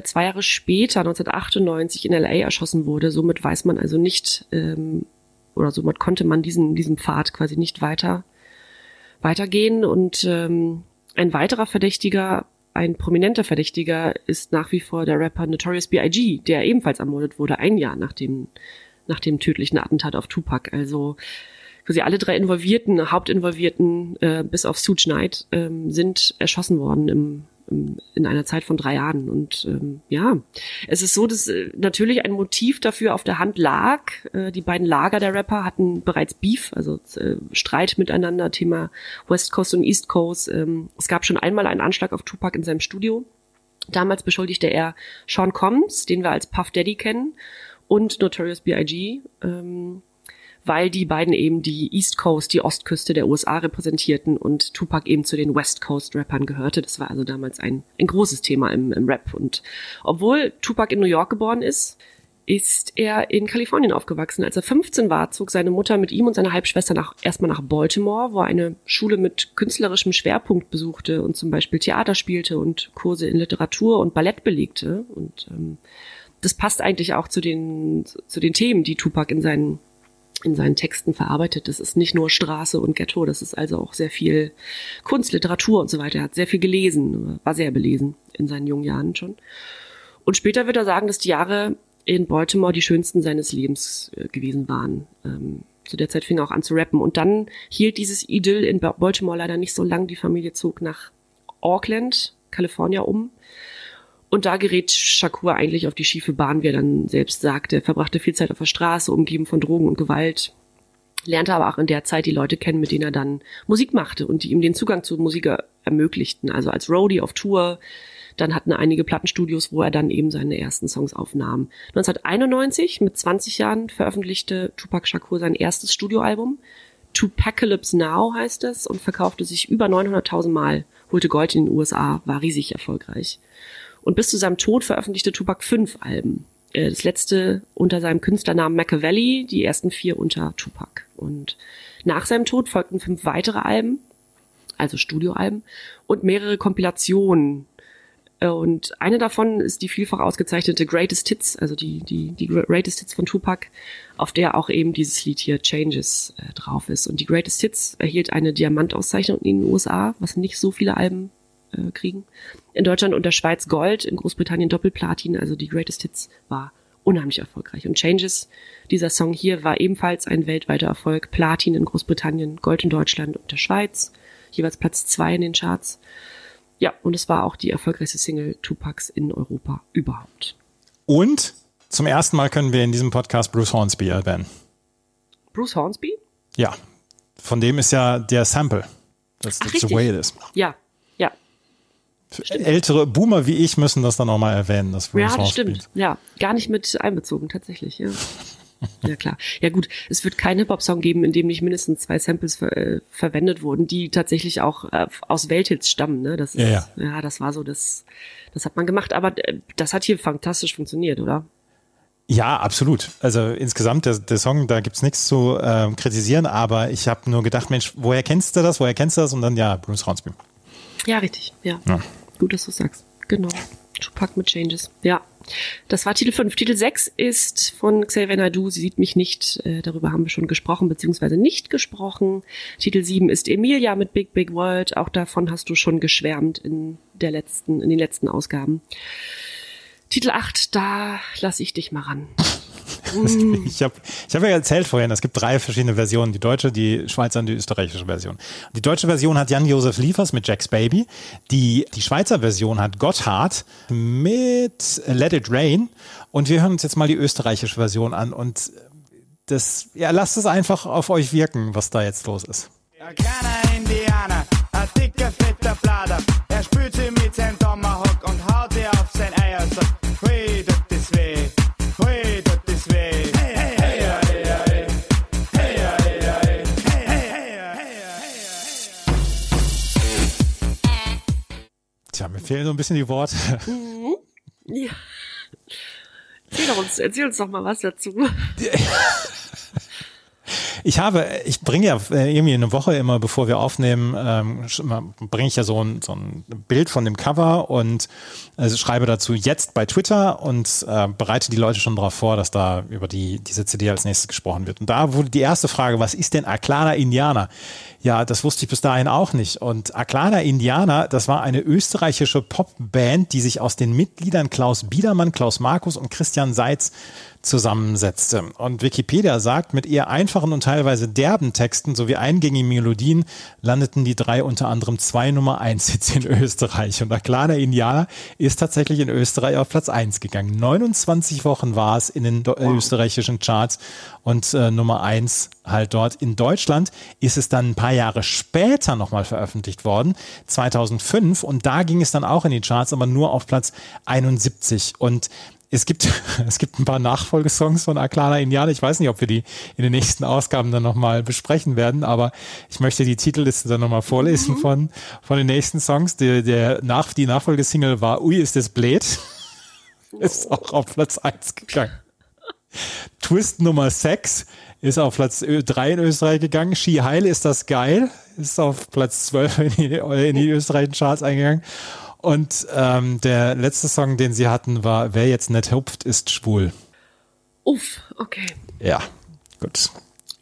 zwei Jahre später, 1998, in LA erschossen wurde. Somit weiß man also nicht, ähm, oder somit konnte man diesen, diesen Pfad quasi nicht weiter weitergehen. Und ähm, ein weiterer Verdächtiger, ein prominenter Verdächtiger ist nach wie vor der Rapper Notorious B.I.G., der ebenfalls ermordet wurde, ein Jahr nach dem, nach dem tödlichen Attentat auf Tupac. Also quasi alle drei Involvierten, Hauptinvolvierten, äh, bis auf Suge Knight, ähm, sind erschossen worden im in einer Zeit von drei Jahren. Und ähm, ja, es ist so, dass äh, natürlich ein Motiv dafür auf der Hand lag. Äh, die beiden Lager der Rapper hatten bereits Beef, also äh, Streit miteinander, Thema West Coast und East Coast. Ähm, es gab schon einmal einen Anschlag auf Tupac in seinem Studio. Damals beschuldigte er Sean Combs, den wir als Puff Daddy kennen, und Notorious B.I.G. Ähm, weil die beiden eben die East Coast, die Ostküste der USA repräsentierten und Tupac eben zu den West Coast Rappern gehörte. Das war also damals ein, ein großes Thema im, im Rap. Und obwohl Tupac in New York geboren ist, ist er in Kalifornien aufgewachsen. Als er 15 war, zog seine Mutter mit ihm und seiner Halbschwester nach, erstmal nach Baltimore, wo er eine Schule mit künstlerischem Schwerpunkt besuchte und zum Beispiel Theater spielte und Kurse in Literatur und Ballett belegte. Und ähm, das passt eigentlich auch zu den, zu den Themen, die Tupac in seinen in seinen Texten verarbeitet. Das ist nicht nur Straße und Ghetto, das ist also auch sehr viel Kunst, Literatur und so weiter. Er hat sehr viel gelesen, war sehr belesen in seinen jungen Jahren schon. Und später wird er sagen, dass die Jahre in Baltimore die schönsten seines Lebens äh, gewesen waren. Ähm, zu der Zeit fing er auch an zu rappen. Und dann hielt dieses Idyll in Baltimore leider nicht so lang. Die Familie zog nach Auckland, Kalifornien um und da gerät Shakur eigentlich auf die schiefe Bahn, wie er dann selbst sagte. Er verbrachte viel Zeit auf der Straße, umgeben von Drogen und Gewalt, lernte aber auch in der Zeit die Leute kennen, mit denen er dann Musik machte und die ihm den Zugang zur Musik ermöglichten. Also als Roadie auf Tour, dann hatten einige Plattenstudios, wo er dann eben seine ersten Songs aufnahm. 1991, mit 20 Jahren, veröffentlichte Tupac Shakur sein erstes Studioalbum. Tupacalypse Now heißt es und verkaufte sich über 900.000 Mal, holte Gold in den USA, war riesig erfolgreich. Und bis zu seinem Tod veröffentlichte Tupac fünf Alben. Äh, das letzte unter seinem Künstlernamen Machiavelli, die ersten vier unter Tupac. Und nach seinem Tod folgten fünf weitere Alben, also Studioalben, und mehrere Kompilationen. Äh, und eine davon ist die vielfach ausgezeichnete Greatest Hits, also die, die, die Greatest Hits von Tupac, auf der auch eben dieses Lied hier Changes äh, drauf ist. Und die Greatest Hits erhielt eine Diamantauszeichnung in den USA, was nicht so viele Alben äh, kriegen. In Deutschland und der Schweiz Gold, in Großbritannien Doppelplatin, also die Greatest Hits war unheimlich erfolgreich. Und Changes, dieser Song hier, war ebenfalls ein weltweiter Erfolg. Platin in Großbritannien, Gold in Deutschland und der Schweiz, jeweils Platz zwei in den Charts. Ja, und es war auch die erfolgreichste Single Tupacs in Europa überhaupt. Und zum ersten Mal können wir in diesem Podcast Bruce Hornsby erwähnen. Bruce Hornsby? Ja, von dem ist ja der Sample. Das ist the way it is. Ja. Ältere Boomer wie ich müssen das dann auch mal erwähnen. Das ja, das stimmt. Ja, gar nicht mit einbezogen, tatsächlich. Ja. <laughs> ja, klar. Ja, gut. Es wird keinen Hip-Hop-Song geben, in dem nicht mindestens zwei Samples ver äh, verwendet wurden, die tatsächlich auch äh, aus Welthits stammen. Ne? Das ist, ja, ja. ja, das war so, das, das hat man gemacht. Aber äh, das hat hier fantastisch funktioniert, oder? Ja, absolut. Also insgesamt, der, der Song, da gibt's nichts zu äh, kritisieren, aber ich habe nur gedacht, Mensch, woher kennst du das? Woher kennst du das? Und dann, ja, Bruce Hornsby. Ja, richtig. Ja. ja. Gut, dass du sagst. Genau. Tupac mit Changes. Ja. Das war Titel 5. Titel 6 ist von Xavier Naidu. Sie sieht mich nicht. Äh, darüber haben wir schon gesprochen, beziehungsweise nicht gesprochen. Titel 7 ist Emilia mit Big Big World. Auch davon hast du schon geschwärmt in der letzten, in den letzten Ausgaben. Titel 8, da lass ich dich mal ran. Mm. Ich habe ich hab ja erzählt vorhin, es gibt drei verschiedene Versionen. Die deutsche, die Schweizer und die österreichische Version. Die deutsche Version hat Jan-Josef Liefers mit Jack's Baby. Die, die Schweizer Version hat Gotthard mit Let It Rain. Und wir hören uns jetzt mal die österreichische Version an. Und das, ja, lasst es einfach auf euch wirken, was da jetzt los ist. Ja, kleiner Indianer, ein dicker, fetter Blader. Er spült sie mit seinem Tomahawk und haut ihr auf sein Eier. Sagt, hui, tut das weh, fehlen so ein bisschen die Worte. Mhm. Ja. Erzähl uns, erzähl uns doch mal was dazu. <laughs> Ich habe, ich bringe ja äh, irgendwie eine Woche immer, bevor wir aufnehmen, ähm, bringe ich ja so ein, so ein Bild von dem Cover und also schreibe dazu jetzt bei Twitter und äh, bereite die Leute schon darauf vor, dass da über die, diese CD als nächstes gesprochen wird. Und da wurde die erste Frage, was ist denn Aklana Indianer? Ja, das wusste ich bis dahin auch nicht. Und Aklana Indianer, das war eine österreichische Popband, die sich aus den Mitgliedern Klaus Biedermann, Klaus Markus und Christian Seitz zusammensetzte. Und Wikipedia sagt, mit eher einfachen und teilweise derben Texten sowie eingängigen Melodien landeten die drei unter anderem zwei Nummer eins Hits in Österreich. Und Aklana Indianer ist tatsächlich in Österreich auf Platz eins gegangen. 29 Wochen war es in den österreichischen Charts und äh, Nummer eins halt dort. In Deutschland ist es dann ein paar Jahre später nochmal veröffentlicht worden, 2005. Und da ging es dann auch in die Charts, aber nur auf Platz 71. Und es gibt, <laughs> es gibt ein paar Nachfolgesongs von Aklana Indianer. Ich weiß nicht, ob wir die in den nächsten Ausgaben dann nochmal besprechen werden, aber ich möchte die Titelliste dann nochmal vorlesen mhm. von, von den nächsten Songs. Der, der nach, die Nachfolgesingle war Ui, ist das blöd. <laughs> ist auch auf Platz 1 gegangen. Twist Nummer 6 ist auf Platz 3 in Österreich gegangen. Ski Heil ist das geil. Ist auf Platz 12 in die, in die österreichischen Charts eingegangen. Und ähm, der letzte Song, den sie hatten, war Wer jetzt nicht hupft, ist schwul. Uff, okay. Ja, gut.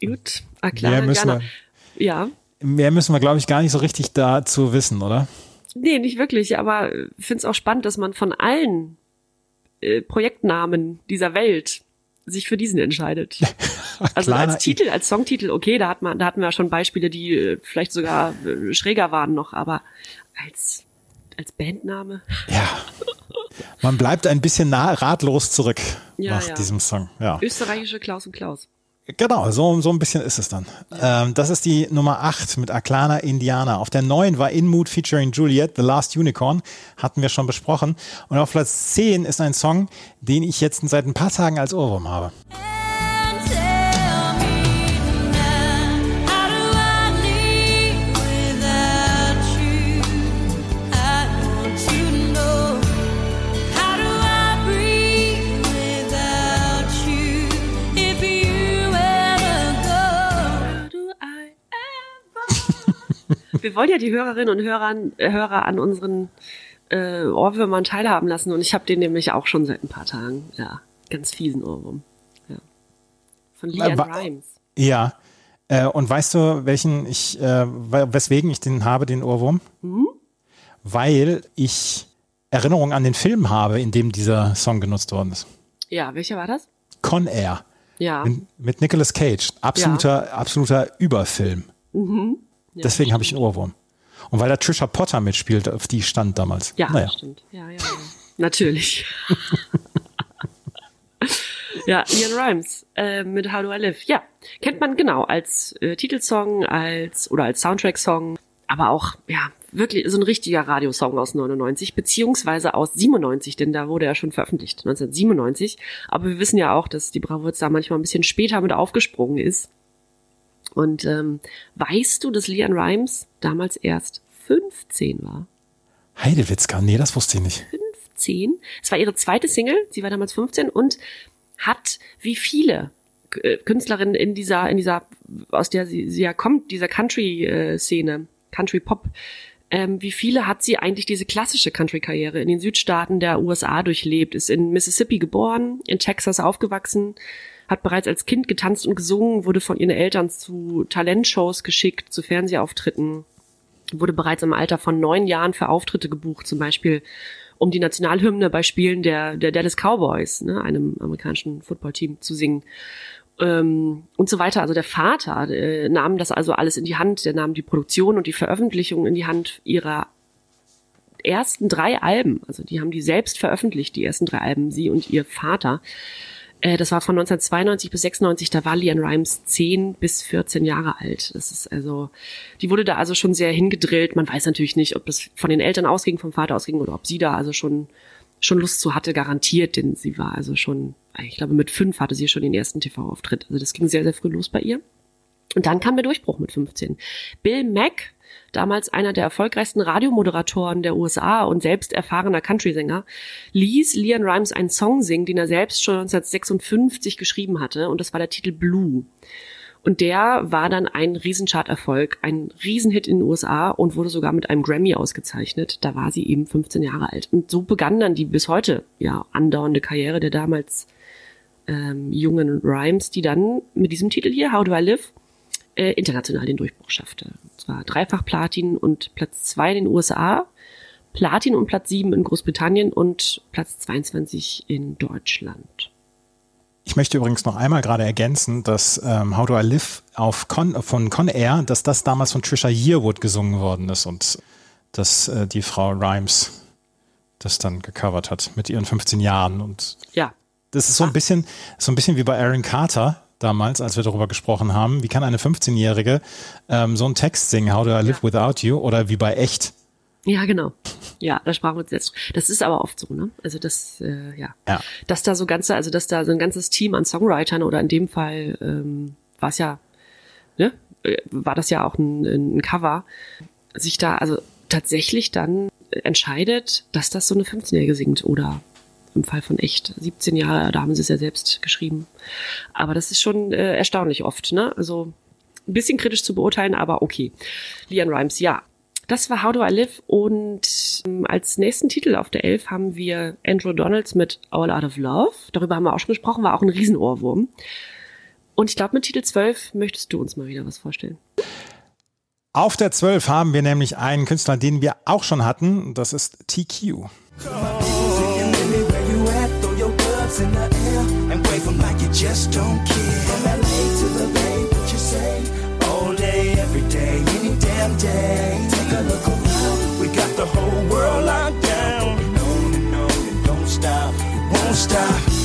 Gut, ah, klar, mehr müssen wir, ja. Mehr müssen wir, glaube ich, gar nicht so richtig dazu wissen, oder? Nee, nicht wirklich, aber ich finde es auch spannend, dass man von allen äh, Projektnamen dieser Welt sich für diesen entscheidet. <laughs> also als Titel, als Songtitel, okay, da hat man, da hatten wir schon Beispiele, die äh, vielleicht sogar äh, schräger waren noch, aber als als Bandname. Ja. Man bleibt ein bisschen nah, ratlos zurück ja, nach ja. diesem Song. Ja. Österreichische Klaus und Klaus. Genau, so, so ein bisschen ist es dann. Ähm, das ist die Nummer 8 mit Aklana Indiana. Auf der 9 war In Mood featuring Juliet, The Last Unicorn. Hatten wir schon besprochen. Und auf Platz 10 ist ein Song, den ich jetzt seit ein paar Tagen als Ohrwurm habe. Wir wollen ja die Hörerinnen und Hörer, äh, Hörer an unseren äh, Ohrwürmern teilhaben lassen und ich habe den nämlich auch schon seit ein paar Tagen. Ja, ganz fiesen Ohrwurm. Ja. Von Leanne Rimes. Ja. Äh, und weißt du, welchen ich, äh, weswegen ich den habe, den Ohrwurm? Mhm. Weil ich Erinnerungen an den Film habe, in dem dieser Song genutzt worden ist. Ja, welcher war das? Con Air. Ja. Mit, mit Nicolas Cage. Absoluter, ja. absoluter Überfilm. Mhm. Ja, Deswegen habe ich einen Ohrwurm. Und weil da Trisha Potter mitspielt, auf die stand damals. Ja, naja. stimmt. Ja, ja, ja. Natürlich. <laughs> ja, Ian Rhymes äh, mit How Do I Live. Ja, kennt man genau als äh, Titelsong, als oder als Soundtrack-Song, aber auch ja wirklich so ein richtiger Radiosong aus 99 beziehungsweise aus 97, denn da wurde er schon veröffentlicht 1997. Aber wir wissen ja auch, dass die Bravurz da manchmal ein bisschen später mit aufgesprungen ist. Und ähm, weißt du, dass Leanne Rimes damals erst 15 war? Heidewitzka, nee, das wusste ich nicht. 15? Es war ihre zweite Single, sie war damals 15 und hat wie viele äh, Künstlerinnen in dieser, in dieser, aus der sie, sie ja kommt, dieser Country-Szene, Country-Pop, ähm, wie viele hat sie eigentlich diese klassische Country-Karriere in den Südstaaten der USA durchlebt, ist in Mississippi geboren, in Texas aufgewachsen, hat bereits als Kind getanzt und gesungen, wurde von ihren Eltern zu Talentshows geschickt, zu Fernsehauftritten, wurde bereits im Alter von neun Jahren für Auftritte gebucht, zum Beispiel um die Nationalhymne bei Spielen der, der Dallas Cowboys, ne, einem amerikanischen Footballteam, zu singen. Ähm, und so weiter. Also der Vater äh, nahm das also alles in die Hand, der nahm die Produktion und die Veröffentlichung in die Hand ihrer ersten drei Alben. Also die haben die selbst veröffentlicht, die ersten drei Alben, sie und ihr Vater. Äh, das war von 1992 bis 96, da war Leanne Rimes 10 bis 14 Jahre alt. Das ist also, die wurde da also schon sehr hingedrillt. Man weiß natürlich nicht, ob das von den Eltern ausging, vom Vater ausging oder ob sie da also schon, schon Lust zu hatte, garantiert, denn sie war also schon, ich glaube mit fünf hatte sie schon den ersten TV-Auftritt. Also das ging sehr, sehr früh los bei ihr. Und dann kam der Durchbruch mit 15. Bill Mack damals einer der erfolgreichsten Radiomoderatoren der USA und selbst erfahrener Country-Sänger, ließ Leon Rimes einen Song singen, den er selbst schon 1956 geschrieben hatte, und das war der Titel Blue. Und der war dann ein Riesenchart-Erfolg, ein Riesenhit in den USA und wurde sogar mit einem Grammy ausgezeichnet. Da war sie eben 15 Jahre alt. Und so begann dann die bis heute ja andauernde Karriere der damals ähm, jungen Rhymes, die dann mit diesem Titel hier, How Do I Live, äh, international den Durchbruch schaffte. Und zwar dreifach Platin und Platz zwei in den USA, Platin und Platz sieben in Großbritannien und Platz 22 in Deutschland. Ich möchte übrigens noch einmal gerade ergänzen, dass ähm, How Do I Live auf Con, von Con Air, dass das damals von Trisha Yearwood gesungen worden ist und dass äh, die Frau Rhymes das dann gecovert hat mit ihren 15 Jahren und ja. Das ist so ein bisschen, so ein bisschen wie bei Aaron Carter, damals, als wir darüber gesprochen haben. Wie kann eine 15-Jährige ähm, so einen Text singen, How do I live ja. without you? Oder wie bei echt? Ja, genau. Ja, da sprachen wir uns jetzt. Das ist aber oft so, ne? Also das, äh, ja. ja. Dass da so ganze, also dass da so ein ganzes Team an Songwritern oder in dem Fall ähm, war es ja, ne? Äh, war das ja auch ein, ein Cover, sich da also tatsächlich dann entscheidet, dass das so eine 15-Jährige singt oder im Fall von echt 17 Jahre, da haben sie es ja selbst geschrieben. Aber das ist schon äh, erstaunlich oft, ne? Also ein bisschen kritisch zu beurteilen, aber okay. Leon Rhymes, ja. Das war How Do I Live und ähm, als nächsten Titel auf der Elf haben wir Andrew Donalds mit All Out of Love. Darüber haben wir auch schon gesprochen, war auch ein Riesenohrwurm. Und ich glaube, mit Titel 12 möchtest du uns mal wieder was vorstellen. Auf der 12 haben wir nämlich einen Künstler, den wir auch schon hatten. Das ist TQ. Hands in the air and wave them like you just don't care. From LA to the Bay, what you say? All day, every day, any damn day. Take a look around, we got the whole world locked down. No, no, no, don't stop, won't stop.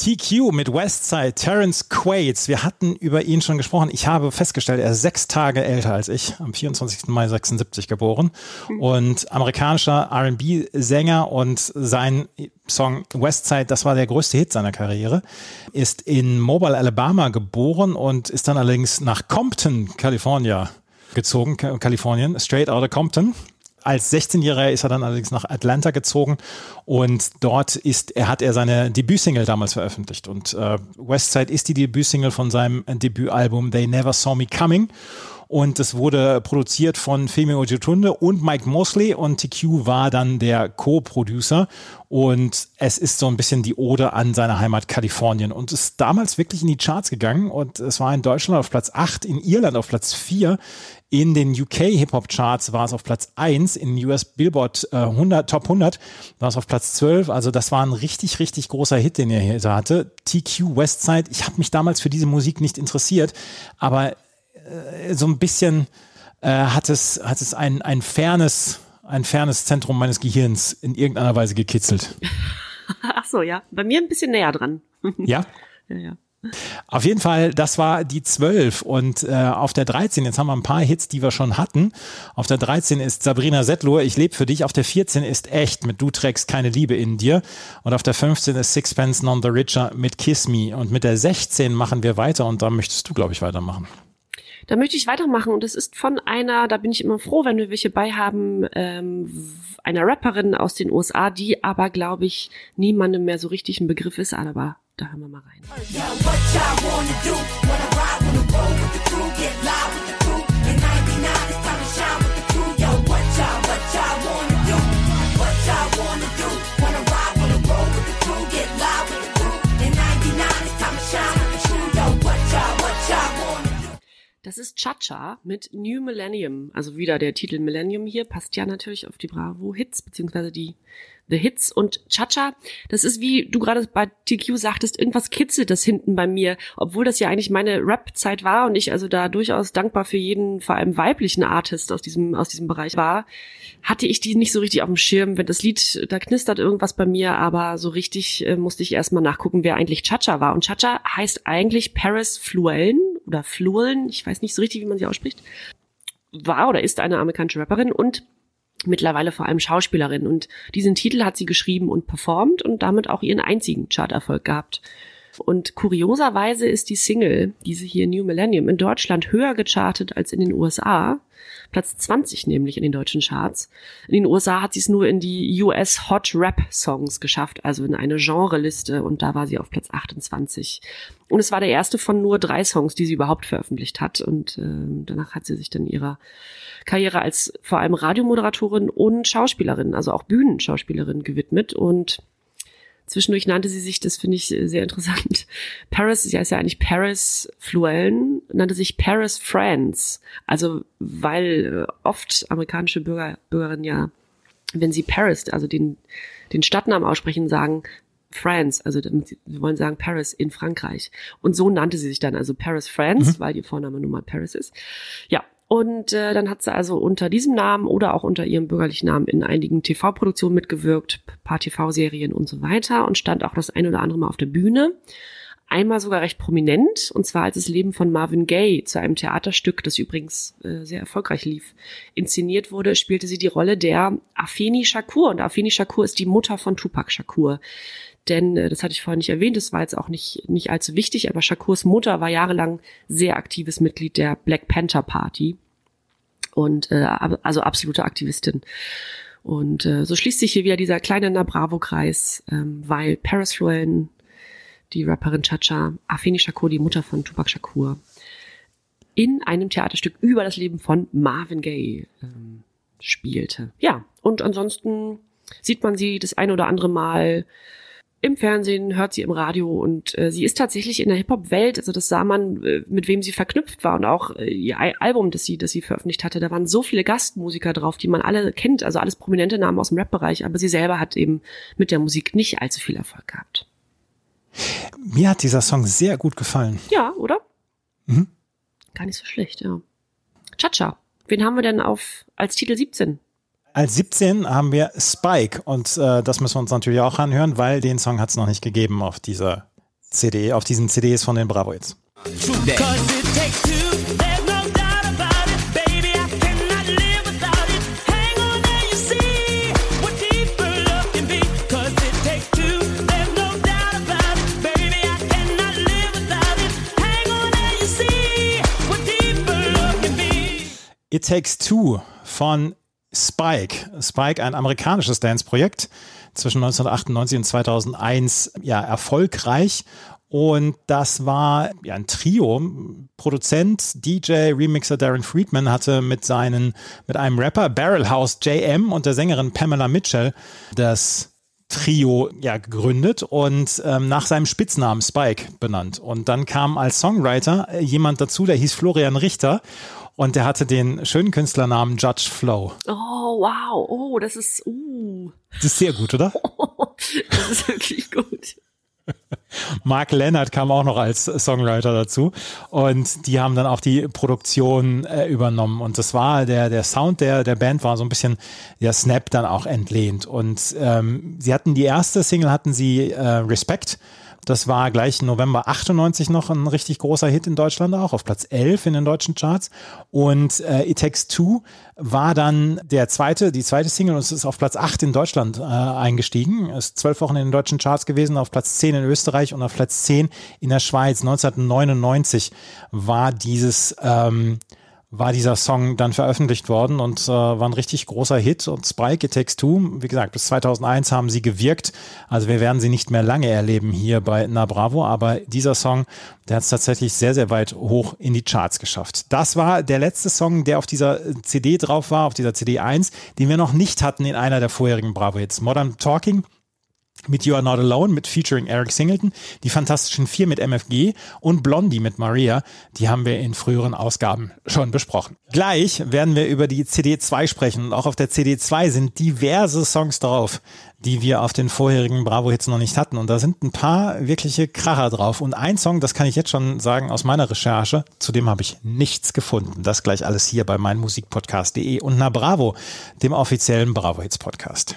TQ mit Westside, Terence Quaid. Wir hatten über ihn schon gesprochen. Ich habe festgestellt, er ist sechs Tage älter als ich, am 24. Mai 76 geboren und amerikanischer R&B-Sänger und sein Song Westside, das war der größte Hit seiner Karriere, ist in Mobile, Alabama geboren und ist dann allerdings nach Compton, Kalifornien gezogen, Kalifornien, straight out of Compton als 16-Jähriger ist er dann allerdings nach Atlanta gezogen und dort ist er hat er seine Debütsingle damals veröffentlicht. Und äh, Westside ist die Debütsingle von seinem Debütalbum They Never Saw Me Coming. Und es wurde produziert von Femi Ojetunde und Mike Mosley. Und TQ war dann der Co-Producer. Und es ist so ein bisschen die Ode an seine Heimat Kalifornien. Und ist damals wirklich in die Charts gegangen. Und es war in Deutschland auf Platz 8, in Irland auf Platz 4, in den UK Hip-Hop Charts war es auf Platz 1, in den US Billboard äh, 100, Top 100 war es auf Platz 12. Also das war ein richtig, richtig großer Hit, den er hier hatte. TQ Westside. Ich habe mich damals für diese Musik nicht interessiert, aber äh, so ein bisschen äh, hat es, hat es ein, ein fernes, ein fernes Zentrum meines Gehirns in irgendeiner Weise gekitzelt. <laughs> Ach so, ja. Bei mir ein bisschen näher dran. ja? <laughs> Ja, ja. Auf jeden Fall, das war die 12 und äh, auf der 13, jetzt haben wir ein paar Hits, die wir schon hatten. Auf der 13 ist Sabrina Settler, Ich lebe für dich. Auf der 14 ist Echt mit Du trägst keine Liebe in dir. Und auf der 15 ist Sixpence Non the Richer mit Kiss Me. Und mit der 16 machen wir weiter und da möchtest du, glaube ich, weitermachen. Da möchte ich weitermachen und es ist von einer, da bin ich immer froh, wenn wir welche bei haben, ähm, einer Rapperin aus den USA, die aber, glaube ich, niemandem mehr so richtig ein Begriff ist, aber da hören wir mal rein. Das ist Cha-Cha mit New Millennium. Also wieder der Titel Millennium hier passt ja natürlich auf die Bravo Hits, beziehungsweise die The Hits und Cha-Cha. Das ist wie du gerade bei TQ sagtest, irgendwas kitzelt das hinten bei mir, obwohl das ja eigentlich meine Rap-Zeit war und ich also da durchaus dankbar für jeden, vor allem weiblichen Artist aus diesem, aus diesem Bereich war, hatte ich die nicht so richtig auf dem Schirm. Wenn das Lied, da knistert irgendwas bei mir, aber so richtig äh, musste ich erstmal nachgucken, wer eigentlich Cha-Cha war. Und Cha-Cha heißt eigentlich Paris Fluellen oder Fluellen, ich weiß nicht so richtig, wie man sie ausspricht, war oder ist eine amerikanische Rapperin und mittlerweile vor allem Schauspielerin. Und diesen Titel hat sie geschrieben und performt und damit auch ihren einzigen Charterfolg gehabt. Und kurioserweise ist die Single, diese hier New Millennium, in Deutschland höher gechartet als in den USA. Platz 20 nämlich in den deutschen Charts. In den USA hat sie es nur in die US Hot Rap Songs geschafft, also in eine Genreliste und da war sie auf Platz 28. Und es war der erste von nur drei Songs, die sie überhaupt veröffentlicht hat und äh, danach hat sie sich dann ihrer Karriere als vor allem Radiomoderatorin und Schauspielerin, also auch Bühnenschauspielerin gewidmet und Zwischendurch nannte sie sich, das finde ich sehr interessant, Paris, sie heißt ja eigentlich Paris Fluellen, nannte sich Paris France. Also weil äh, oft amerikanische Bürger, Bürgerinnen ja, wenn sie Paris, also den, den Stadtnamen aussprechen, sagen France, also sie wollen sagen Paris in Frankreich. Und so nannte sie sich dann, also Paris France, mhm. weil ihr Vorname nun mal Paris ist. Ja, und äh, dann hat sie also unter diesem Namen oder auch unter ihrem bürgerlichen Namen in einigen TV-Produktionen mitgewirkt, paar TV-Serien und so weiter und stand auch das ein oder andere Mal auf der Bühne. Einmal sogar recht prominent, und zwar als das Leben von Marvin Gaye zu einem Theaterstück, das übrigens äh, sehr erfolgreich lief, inszeniert wurde, spielte sie die Rolle der Afeni Shakur. Und Afeni Shakur ist die Mutter von Tupac Shakur. Denn, äh, das hatte ich vorhin nicht erwähnt, das war jetzt auch nicht, nicht allzu wichtig, aber Shakurs Mutter war jahrelang sehr aktives Mitglied der Black Panther Party und äh, also absolute Aktivistin. Und äh, so schließt sich hier wieder dieser kleine Nabravo-Kreis, ähm, weil Paris Rowan, die Rapperin Chacha, Afeni Shakur, die Mutter von Tupac Shakur, in einem Theaterstück über das Leben von Marvin Gaye ähm, spielte. Ja, und ansonsten sieht man sie das ein oder andere Mal im Fernsehen, hört sie im Radio und äh, sie ist tatsächlich in der Hip-Hop-Welt, also das sah man, äh, mit wem sie verknüpft war und auch äh, ihr Album, das sie, das sie veröffentlicht hatte, da waren so viele Gastmusiker drauf, die man alle kennt, also alles prominente Namen aus dem Rap-Bereich, aber sie selber hat eben mit der Musik nicht allzu viel Erfolg gehabt. Mir hat dieser Song sehr gut gefallen. Ja, oder? Mhm. Gar nicht so schlecht, ja. Cha-Cha. Wen haben wir denn auf als Titel 17? Als 17 haben wir Spike und äh, das müssen wir uns natürlich auch anhören, weil den Song hat es noch nicht gegeben auf dieser CD, auf diesen CDs von den Bravo Hits. It Takes Two von Spike. Spike, ein amerikanisches Dance-Projekt zwischen 1998 und 2001, ja, erfolgreich. Und das war ja ein Trio. Produzent, DJ, Remixer Darren Friedman hatte mit seinen, mit einem Rapper Barrelhouse JM und der Sängerin Pamela Mitchell das Trio ja gegründet und ähm, nach seinem Spitznamen Spike benannt. Und dann kam als Songwriter jemand dazu, der hieß Florian Richter und der hatte den schönen Künstlernamen Judge Flow. Oh, wow. Oh, das ist, uh. Das ist sehr gut, oder? <laughs> das ist wirklich gut. <laughs> Mark Leonard kam auch noch als Songwriter dazu und die haben dann auch die Produktion äh, übernommen und das war der der Sound der der Band war so ein bisschen der Snap dann auch entlehnt und ähm, sie hatten die erste Single hatten sie äh, Respect das war gleich November 98 noch ein richtig großer Hit in Deutschland auch, auf Platz 11 in den deutschen Charts. Und äh, It Takes Two war dann der zweite, die zweite Single und es ist auf Platz 8 in Deutschland äh, eingestiegen. Ist zwölf Wochen in den deutschen Charts gewesen, auf Platz 10 in Österreich und auf Platz 10 in der Schweiz. 1999 war dieses ähm, war dieser Song dann veröffentlicht worden und äh, war ein richtig großer Hit. Und Spike, It Takes Two, wie gesagt, bis 2001 haben sie gewirkt. Also wir werden sie nicht mehr lange erleben hier bei Na Bravo, aber dieser Song, der hat es tatsächlich sehr, sehr weit hoch in die Charts geschafft. Das war der letzte Song, der auf dieser CD drauf war, auf dieser CD 1, den wir noch nicht hatten in einer der vorherigen Bravo-Hits. Modern Talking mit You Are Not Alone mit featuring Eric Singleton, die Fantastischen Vier mit MFG und Blondie mit Maria, die haben wir in früheren Ausgaben schon besprochen. Gleich werden wir über die CD2 sprechen und auch auf der CD2 sind diverse Songs drauf, die wir auf den vorherigen Bravo-Hits noch nicht hatten und da sind ein paar wirkliche Kracher drauf und ein Song, das kann ich jetzt schon sagen aus meiner Recherche, zu dem habe ich nichts gefunden. Das gleich alles hier bei meinmusikpodcast.de und na Bravo, dem offiziellen Bravo-Hits Podcast.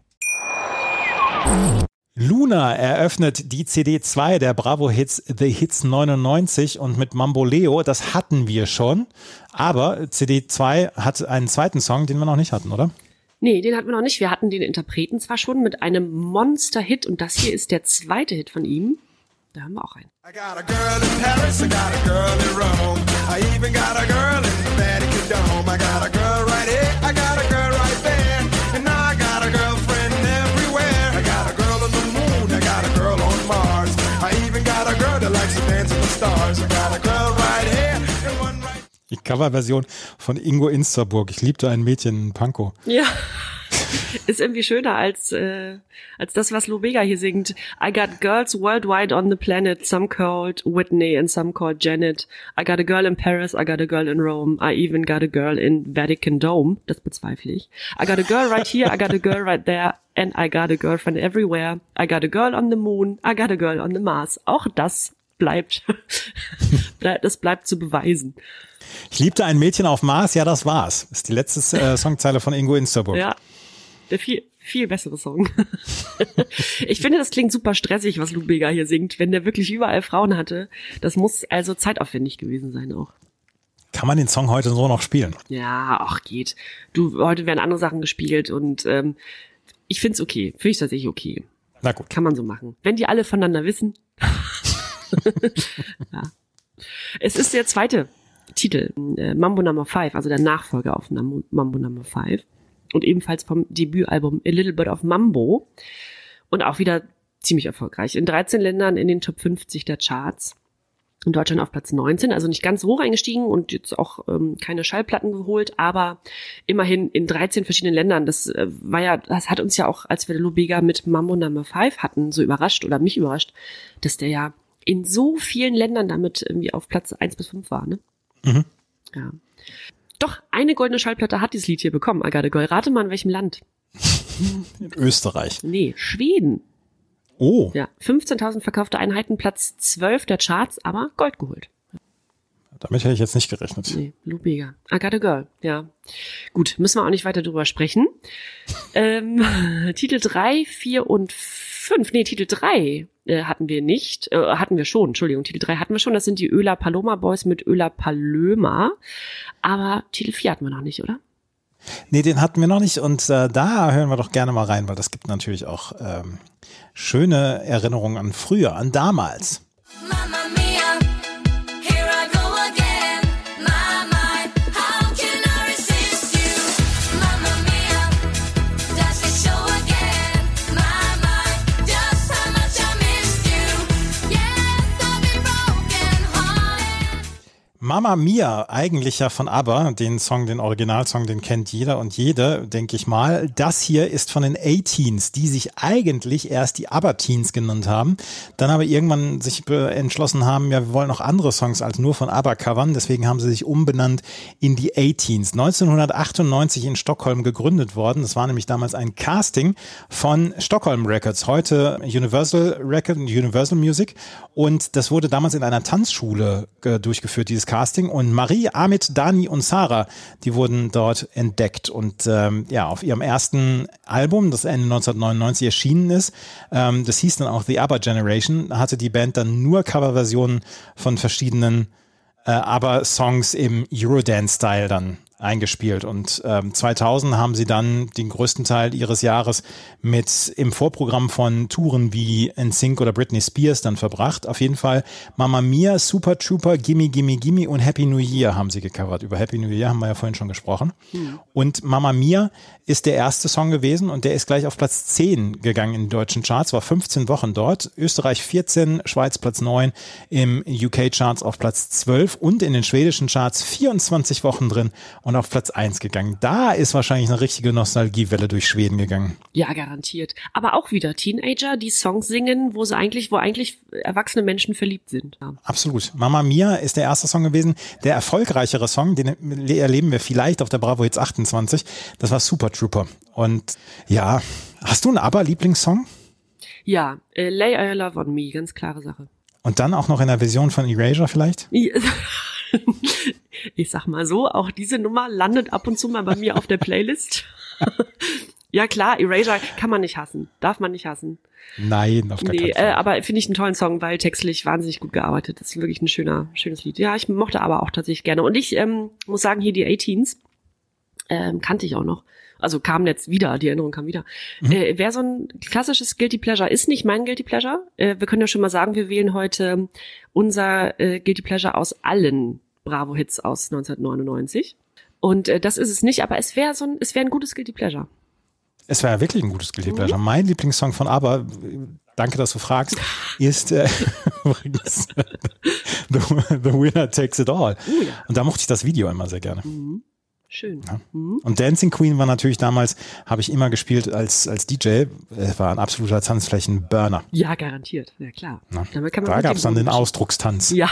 Luna eröffnet die CD2 der Bravo Hits The Hits 99 und mit Mambo Leo, das hatten wir schon, aber CD2 hat einen zweiten Song, den wir noch nicht hatten, oder? Nee, den hatten wir noch nicht. Wir hatten den Interpreten zwar schon mit einem Monster-Hit und das hier ist der zweite Hit von ihm. Da haben wir auch einen. I got a girl in Paris, I got a girl in Rome. I even got a girl in the Vatican Dome. I got a girl right here, I got a girl right there. Die Coverversion von Ingo Insterburg. Ich liebte ein Mädchen in Pankow. Ja. <laughs> Ist irgendwie schöner als, äh, als das, was Lubega hier singt. I got girls worldwide on the planet, some called Whitney and some called Janet. I got a girl in Paris, I got a girl in Rome, I even got a girl in Vatican Dome. Das bezweifle ich. I got a girl right here, I got a girl right there, and I got a girlfriend everywhere. I got a girl on the moon, I got a girl on the Mars. Auch das bleibt, <laughs> das bleibt zu beweisen. Ich liebte ein Mädchen auf Mars, ja, das war's. Ist die letzte äh, <laughs> Songzeile von Ingo Insterburg. Ja, der viel, viel bessere Song. <laughs> ich finde, das klingt super stressig, was Lubega hier singt, wenn der wirklich überall Frauen hatte. Das muss also zeitaufwendig gewesen sein auch. Kann man den Song heute so noch spielen? Ja, ach geht. Du, heute werden andere Sachen gespielt und ähm, ich find's okay. Finde ich tatsächlich okay. Na gut. Kann man so machen. Wenn die alle voneinander wissen. <laughs> ja. Es ist der zweite Titel, äh, Mambo Number 5, also der Nachfolger auf Mambo Number 5 und ebenfalls vom Debütalbum A Little Bit of Mambo und auch wieder ziemlich erfolgreich. In 13 Ländern in den Top 50 der Charts. In Deutschland auf Platz 19, also nicht ganz hoch eingestiegen und jetzt auch ähm, keine Schallplatten geholt, aber immerhin in 13 verschiedenen Ländern. Das äh, war ja, das hat uns ja auch, als wir Lubega mit Mambo Number 5 hatten, so überrascht oder mich überrascht, dass der ja in so vielen Ländern damit irgendwie auf Platz 1 bis 5 war, ne? Mhm. Ja. Doch, eine goldene Schallplatte hat dieses Lied hier bekommen, I Got a Girl. Rate mal, in welchem Land? <laughs> In Österreich. Nee, Schweden. Oh, Ja, 15.000 verkaufte Einheiten, Platz 12 der Charts, aber Gold geholt. Damit hätte ich jetzt nicht gerechnet. Nee, Lubega. I Got a Girl, ja. Gut, müssen wir auch nicht weiter drüber sprechen. <laughs> ähm, <laughs> Titel 3, 4 und 5, nee, Titel 3 äh, hatten wir nicht, äh, hatten wir schon, Entschuldigung, Titel 3 hatten wir schon, das sind die Öla Paloma Boys mit Öla Palöma, aber Titel 4 hatten wir noch nicht, oder? Nee, den hatten wir noch nicht und äh, da hören wir doch gerne mal rein, weil das gibt natürlich auch ähm, schöne Erinnerungen an früher, an damals. Mamma Mama Mia, eigentlich ja von ABBA, den Song, den Originalsong, den kennt jeder und jede, denke ich mal. Das hier ist von den A-Teens, die sich eigentlich erst die ABBA-Teens genannt haben, dann aber irgendwann sich entschlossen haben, ja, wir wollen noch andere Songs als nur von ABBA covern, deswegen haben sie sich umbenannt in die A-Teens. 1998 in Stockholm gegründet worden, das war nämlich damals ein Casting von Stockholm Records, heute Universal Record und Universal Music und das wurde damals in einer Tanzschule äh, durchgeführt, dieses Casting. Und Marie, Amit, Dani und Sarah, die wurden dort entdeckt. Und ähm, ja, auf ihrem ersten Album, das Ende 1999 erschienen ist, ähm, das hieß dann auch The ABBA Generation, hatte die Band dann nur Coverversionen von verschiedenen äh, ABBA-Songs im Eurodance-Style dann eingespielt. Und ähm, 2000 haben sie dann den größten Teil ihres Jahres mit im Vorprogramm von Touren wie NSYNC oder Britney Spears dann verbracht. Auf jeden Fall Mamma Mia, Super Trooper, Gimme Gimme Gimme und Happy New Year haben sie gecovert. Über Happy New Year haben wir ja vorhin schon gesprochen. Und Mamma Mia ist der erste Song gewesen und der ist gleich auf Platz 10 gegangen in den deutschen Charts, war 15 Wochen dort. Österreich 14, Schweiz Platz 9, im UK-Charts auf Platz 12 und in den schwedischen Charts 24 Wochen drin und auf Platz 1 gegangen. Da ist wahrscheinlich eine richtige Nostalgiewelle durch Schweden gegangen. Ja, garantiert. Aber auch wieder Teenager, die Songs singen, wo sie eigentlich, wo eigentlich erwachsene Menschen verliebt sind. Ja. Absolut. Mama Mia ist der erste Song gewesen. Der erfolgreichere Song, den erleben wir vielleicht auf der Bravo Hits 28. Das war Super Trooper. Und ja, hast du einen ABBA-Lieblingssong? Ja, äh, Lay Your Love on Me, ganz klare Sache. Und dann auch noch in der Version von Erasure vielleicht? <laughs> <laughs> Ich sag mal so, auch diese Nummer landet ab und zu mal bei mir auf der Playlist. <laughs> ja klar, Erasure kann man nicht hassen, darf man nicht hassen. Nein, auf gar Nee, keinen äh, Fall. aber finde ich einen tollen Song, weil textlich wahnsinnig gut gearbeitet. Das ist wirklich ein schöner, schönes Lied. Ja, ich mochte aber auch tatsächlich gerne. Und ich ähm, muss sagen, hier die 18s ähm, kannte ich auch noch. Also kam jetzt wieder, die Erinnerung kam wieder. Äh, Wer so ein klassisches Guilty Pleasure ist nicht mein Guilty Pleasure. Äh, wir können ja schon mal sagen, wir wählen heute unser äh, Guilty Pleasure aus allen Bravo-Hits aus 1999. Und äh, das ist es nicht, aber es wäre so ein, es wäre ein gutes Guilty Pleasure. Es war ja wirklich ein gutes Guilty Pleasure. Mein Lieblingssong von ABBA, danke, dass du fragst, <laughs> ist äh, <laughs> übrigens the, the Winner Takes It All. Oh ja. Und da mochte ich das Video immer sehr gerne. Schön. Und Dancing Queen war natürlich damals, habe ich immer gespielt als, als DJ, Es war ein absoluter Tanzflächenburner. Ja, garantiert. Ja, klar. Man Da gab es dann den Ausdruckstanz. Ja.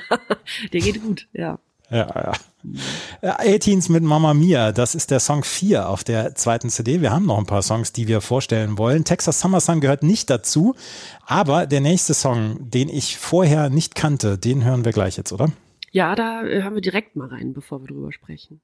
<laughs> Der geht gut, ja. Ja, ja. Äh, 18s mit Mama Mia, das ist der Song 4 auf der zweiten CD. Wir haben noch ein paar Songs, die wir vorstellen wollen. Texas Summer Sun gehört nicht dazu, aber der nächste Song, den ich vorher nicht kannte, den hören wir gleich jetzt, oder? Ja, da äh, hören wir direkt mal rein, bevor wir drüber sprechen.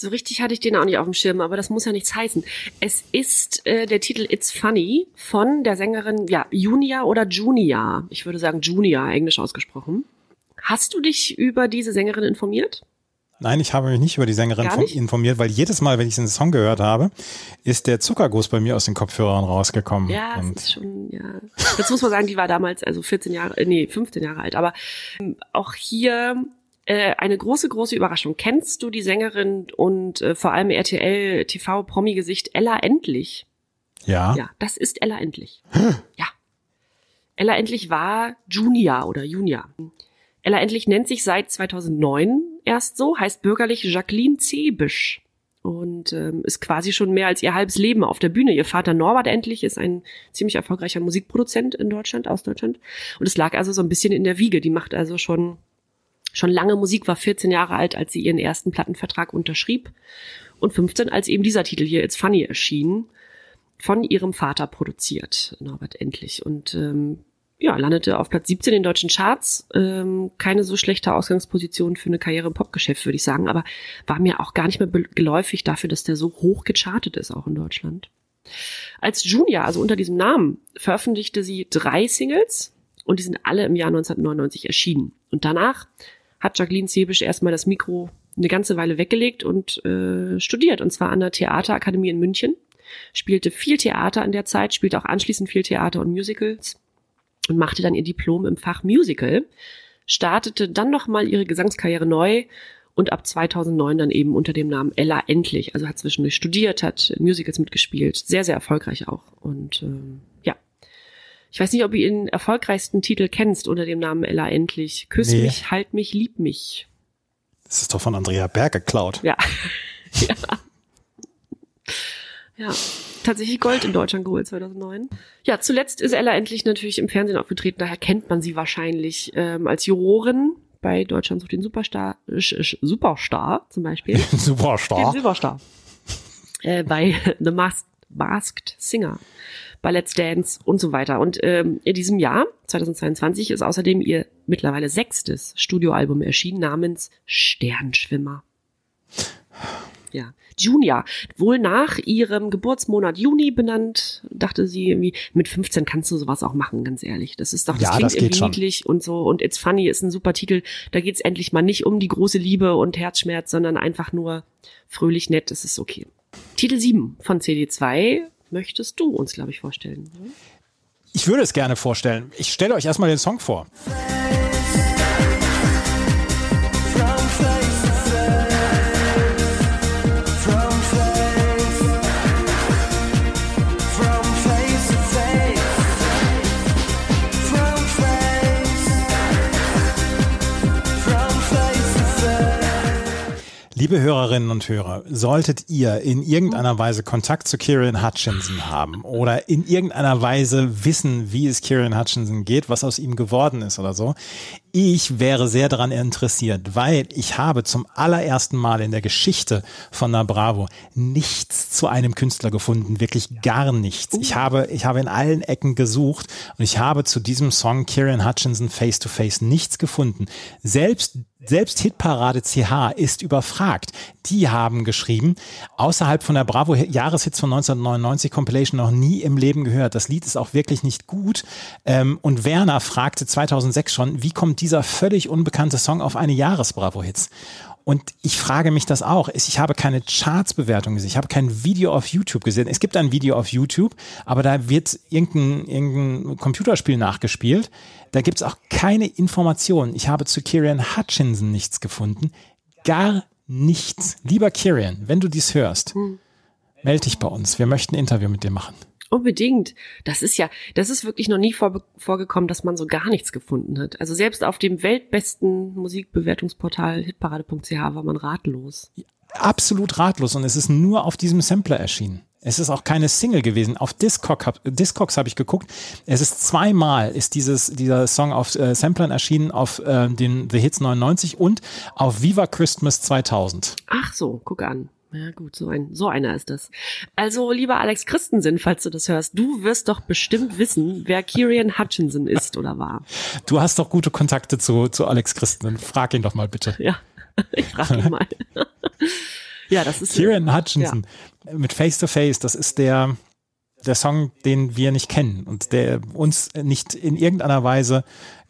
So richtig hatte ich den auch nicht auf dem Schirm, aber das muss ja nichts heißen. Es ist äh, der Titel It's Funny von der Sängerin, ja, Junia oder Junia. Ich würde sagen Junia, englisch ausgesprochen. Hast du dich über diese Sängerin informiert? Nein, ich habe mich nicht über die Sängerin informiert, weil jedes Mal, wenn ich den Song gehört habe, ist der Zuckerguss bei mir aus den Kopfhörern rausgekommen. Ja, Und ist schon, ja. Jetzt muss man sagen, die war damals also 14 Jahre, äh, nee, 15 Jahre alt. Aber ähm, auch hier äh, eine große, große Überraschung. Kennst du die Sängerin und äh, vor allem RTL TV Promi-Gesicht Ella Endlich? ja, Ja, das ist Ella Endlich. ja. Ella Endlich war Junior oder Junior. Ella Endlich nennt sich seit 2009 erst so, heißt bürgerlich Jacqueline Zebisch und ähm, ist quasi schon mehr als ihr halbes Leben auf der Bühne. Ihr Vater Norbert Endlich ist ein ziemlich erfolgreicher Musikproduzent in Deutschland, aus Deutschland. Und es lag also so ein bisschen in der Wiege. Die macht also schon, schon lange Musik, war 14 Jahre alt, als sie ihren ersten Plattenvertrag unterschrieb. Und 15, als eben dieser Titel hier, It's Funny, erschien von ihrem Vater produziert, Norbert Endlich. Und ähm, ja, landete auf Platz 17 in den deutschen Charts. Ähm, keine so schlechte Ausgangsposition für eine Karriere im Popgeschäft, würde ich sagen, aber war mir auch gar nicht mehr geläufig dafür, dass der so hoch gechartet ist, auch in Deutschland. Als Junior, also unter diesem Namen, veröffentlichte sie drei Singles und die sind alle im Jahr 1999 erschienen. Und danach hat Jacqueline Zebisch erstmal das Mikro eine ganze Weile weggelegt und äh, studiert, und zwar an der Theaterakademie in München. Spielte viel Theater in der Zeit, spielte auch anschließend viel Theater und Musicals und machte dann ihr Diplom im Fach Musical, startete dann nochmal ihre Gesangskarriere neu und ab 2009 dann eben unter dem Namen Ella Endlich. Also hat zwischendurch studiert, hat Musicals mitgespielt, sehr, sehr erfolgreich auch. Und ähm, ja, ich weiß nicht, ob du ihren erfolgreichsten Titel kennst unter dem Namen Ella Endlich. Küss Nee. mich, halt mich, lieb mich. das ist doch von Andrea Berg geklaut. Ja. <laughs> ja. Ja, tatsächlich Gold in Deutschland geholt 2009. Ja, zuletzt ist Ella endlich natürlich im Fernsehen aufgetreten, daher kennt man sie wahrscheinlich ähm, als Jurorin bei Deutschland sucht den Superstar, Sch- Superstar zum Beispiel. <laughs> Superstar. Den Superstar. Äh, bei <laughs> The Masked Masked Singer bei Let's Dance und so weiter. Und ähm, in diesem Jahr, 2022, ist außerdem ihr mittlerweile sechstes Studioalbum erschienen namens Sternschwimmer. Ja, Junia, wohl nach ihrem Geburtsmonat Juni benannt, dachte sie irgendwie, mit 15 kannst du sowas auch machen, ganz ehrlich. Das ist doch, das Ja, klingt das irgendwie schon. niedlich und so. Und It's Funny ist ein super Titel. Da geht's endlich mal nicht um die große Liebe und Herzschmerz, sondern einfach nur fröhlich nett. Das ist okay. Titel 7 von CD2 möchtest du uns, glaube ich, vorstellen. Ich würde es gerne vorstellen. Ich stelle euch erstmal den Song vor. Liebe Hörerinnen und Hörer, solltet ihr in irgendeiner Weise Kontakt zu Kieran Hutchinson haben oder in irgendeiner Weise wissen, wie es Kieran Hutchinson geht, was aus ihm geworden ist oder so, ich wäre sehr daran interessiert, weil ich habe zum allerersten Mal in der Geschichte von Na Bravo nichts zu einem Künstler gefunden, wirklich gar nichts. Ich habe, ich habe in allen Ecken gesucht und ich habe zu diesem Song Kieran Hutchinson Face to Face nichts gefunden. Selbst selbst Hitparade CH ist überfragt. Die haben geschrieben, außerhalb von der Bravo Jahreshits von 1999 Compilation noch nie im Leben gehört. Das Lied ist auch wirklich nicht gut. Ähm, und Werner fragte 2006 schon, wie kommt dieser völlig unbekannte Song auf eine Jahres-Bravo-Hits? Und ich frage mich das auch. Ich habe keine Charts-Bewertung gesehen. Ich habe kein Video auf YouTube gesehen. Es gibt ein Video auf YouTube, aber da wird irgendein, irgendein Computerspiel nachgespielt. Da gibt es auch keine Informationen. Ich habe zu Kieran Hutchinson nichts gefunden. Gar nichts. Lieber Kieran, wenn du dies hörst, melde dich bei uns. Wir möchten ein Interview mit dir machen. Unbedingt. Das ist ja, das ist wirklich noch nie vor, vorgekommen, dass man so gar nichts gefunden hat. Also selbst auf dem weltbesten Musikbewertungsportal hitparade.ch war man ratlos. Absolut ratlos und es ist nur auf diesem Sampler erschienen. Es ist auch keine Single gewesen. Auf Discog hab, Discogs habe ich geguckt. Es ist zweimal ist dieses dieser Song auf äh, Samplern erschienen auf äh, den The Hits 99 und auf Viva Christmas 2000. Ach so, guck an. Ja gut, so ein so einer ist das. Also lieber Alex Christensen, falls du das hörst, du wirst doch bestimmt wissen, wer Kieran Hutchinson ist oder war. Du hast doch gute Kontakte zu zu Alex Christen. Frag ihn doch mal bitte. Ja, <laughs> ich frage ihn mal. <laughs> ja, das ist Kieran Hutchinson mit Face to Face, das ist der, der Song, den wir nicht kennen und der uns nicht in irgendeiner Weise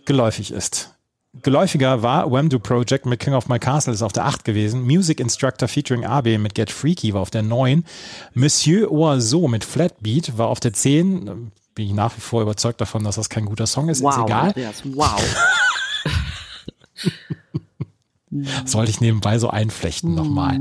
geläufig ist. Geläufiger war Wham-Do Project mit King of My Castle ist auf der 8 gewesen. Music Instructor featuring AB mit Get Freaky war auf der 9. Monsieur Oiseau mit Flatbeat war auf der 10. Bin ich nach wie vor überzeugt davon, dass das kein guter Song ist. Wow, Ist egal. Andreas, wow. <laughs> Sollte ich nebenbei so einflechten nochmal.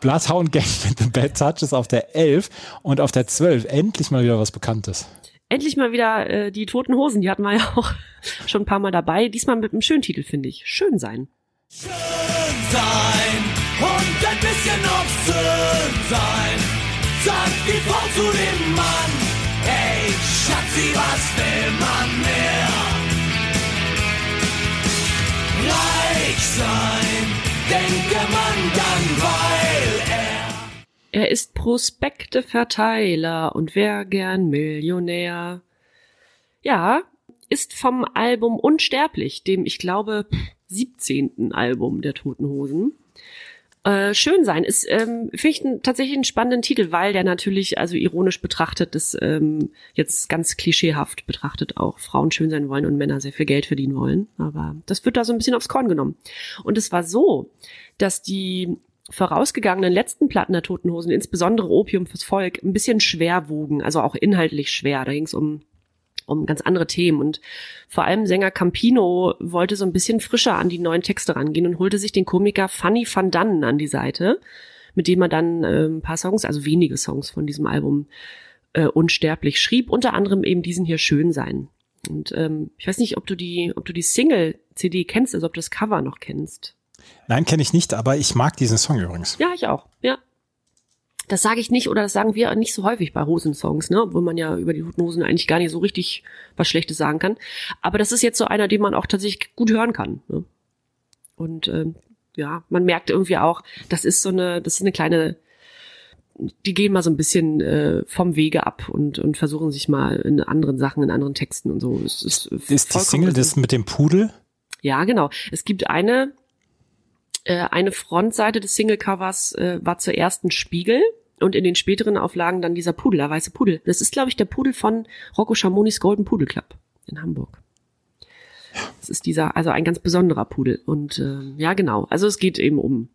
Bloodhound Gang mit The Bad Touches auf der 11 und auf der 12 endlich mal wieder was Bekanntes. Endlich mal wieder äh, die toten Hosen, die hatten wir ja auch <laughs> schon ein paar Mal dabei. Diesmal mit einem schönen Titel, finde ich. Schön sein. sein und ein bisschen obszön sein. Sagt die Frau zu dem Mann, hey Schatzi, was will man mehr? Reich sein, denke man dann, weil er Er ist Prospekteverteiler und wär gern Millionär. Ja, ist vom Album Unsterblich, dem ich glaube 17. Album der Toten Hosen. Äh, schön sein ist, ähm, finde ich tatsächlich einen spannenden Titel, weil der natürlich, also ironisch betrachtet, das ähm, jetzt ganz klischeehaft betrachtet auch Frauen schön sein wollen und Männer sehr viel Geld verdienen wollen. Aber das wird da so ein bisschen aufs Korn genommen. Und es war so, dass die vorausgegangenen letzten Platten der Toten Hosen, insbesondere Opium fürs Volk, ein bisschen schwer wogen, also auch inhaltlich schwer. Da ging es um um ganz andere Themen und vor allem Sänger Campino wollte so ein bisschen frischer an die neuen Texte rangehen und holte sich den Komiker Fanny van Dannen an die Seite, mit dem er dann äh, ein paar Songs, also wenige Songs von diesem Album äh, unsterblich schrieb, unter anderem eben diesen hier Schön sein. Und ähm, ich weiß nicht, ob du die, ob du die Single-CD kennst, also ob du das Cover noch kennst. Nein, kenne ich nicht, aber ich mag diesen Song übrigens. Ja, ich auch. Ja. Das sage ich nicht oder das sagen wir nicht so häufig bei Hosensongs, ne? Obwohl man ja über die Toten Hosen eigentlich gar nicht so richtig was Schlechtes sagen kann. Aber das ist jetzt so einer, den man auch tatsächlich gut hören kann. Ne? Und ähm, ja, man merkt irgendwie auch, das ist so eine, das ist eine kleine die gehen mal so ein bisschen äh, vom Wege ab und, und versuchen sich mal in anderen Sachen, in anderen Texten und so. Es ist, Ist die Single das mit dem Pudel? Ja, genau. Es gibt eine, äh, eine Frontseite des Singlecovers äh, war zuerst ein Spiegel und in den späteren Auflagen dann dieser Pudel, der weiße Pudel. Das ist, glaube ich, der Pudel von Rocco Schamonis Golden Pudel Club in Hamburg. Das ist dieser, also ein ganz besonderer Pudel. Und äh, ja, genau. Also es geht eben um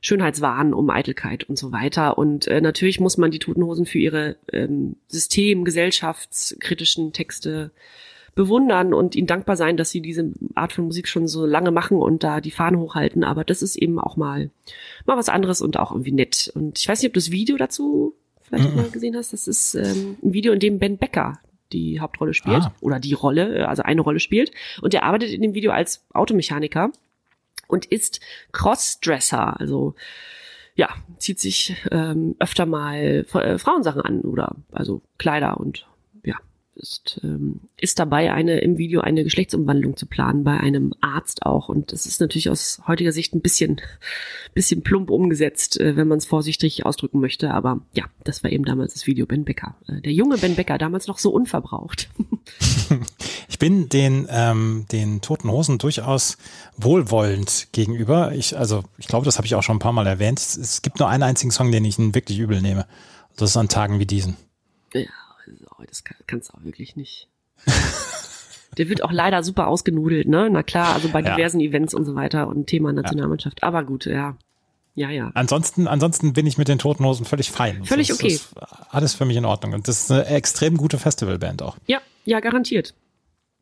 Schönheitswahn, um Eitelkeit und so weiter. Und äh, natürlich muss man die Toten Hosen für ihre ähm, system-, gesellschaftskritischen Texte bewundern und ihnen dankbar sein, dass sie diese Art von Musik schon so lange machen und da die Fahnen hochhalten. Aber das ist eben auch mal, mal was anderes und auch irgendwie nett. Und ich weiß nicht, ob du das Video dazu vielleicht mal gesehen hast. Das ist ähm, ein Video, in dem Ben Becker die Hauptrolle spielt Ah. oder die Rolle, äh, also eine Rolle spielt. Und der arbeitet in dem Video als Automechaniker und ist Crossdresser, also ja, zieht sich ähm, öfter mal äh, Frauensachen an oder also Kleider und ist, ähm, ist dabei, eine im Video eine Geschlechtsumwandlung zu planen, bei einem Arzt auch. Und das ist natürlich aus heutiger Sicht ein bisschen, <laughs> bisschen plump umgesetzt, äh, wenn man es vorsichtig ausdrücken möchte. Aber ja, das war eben damals das Video Ben Becker. Äh, der junge Ben Becker, damals noch so unverbraucht. <laughs> Ich bin den, ähm, den Toten Hosen durchaus wohlwollend gegenüber. Ich, also, ich glaube, das habe ich auch schon ein paar Mal erwähnt. Es, gibt nur einen einzigen Song, den ich ihnen wirklich übel nehme. Das ist an Tagen wie diesen. Ja, also, das kann, kannst du auch wirklich nicht. <laughs> Der wird auch leider super ausgenudelt, ne? Na klar, also bei Ja. diversen Events und so weiter und Thema Nationalmannschaft. Aber gut, ja. Ja, ja. Ansonsten, ansonsten bin ich mit den Toten Hosen völlig fein. Völlig das okay. Ist alles für mich in Ordnung. Und das ist eine extrem gute Festivalband auch. Ja, ja, garantiert.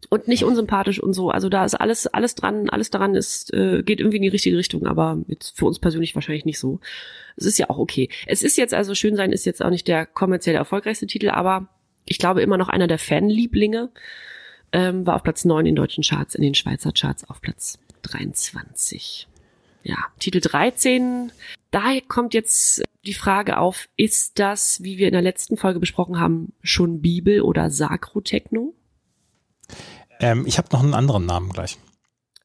Und nicht unsympathisch und so. Also da ist alles, alles dran, alles daran ist, äh, geht irgendwie in die richtige Richtung, aber jetzt für uns persönlich wahrscheinlich nicht so. Es ist ja auch okay. Es ist jetzt also schön sein, ist jetzt auch nicht der kommerziell erfolgreichste Titel, aber ich glaube immer noch einer der Fanlieblinge. Ähm, war auf Platz 9 in deutschen Charts, in den Schweizer Charts auf Platz 23. Ja, Titel 13. Daher kommt jetzt die Frage auf, ist das, wie wir in der letzten Folge besprochen haben, schon Bibel oder Sakrotechno? Ähm, ich habe noch einen anderen Namen gleich.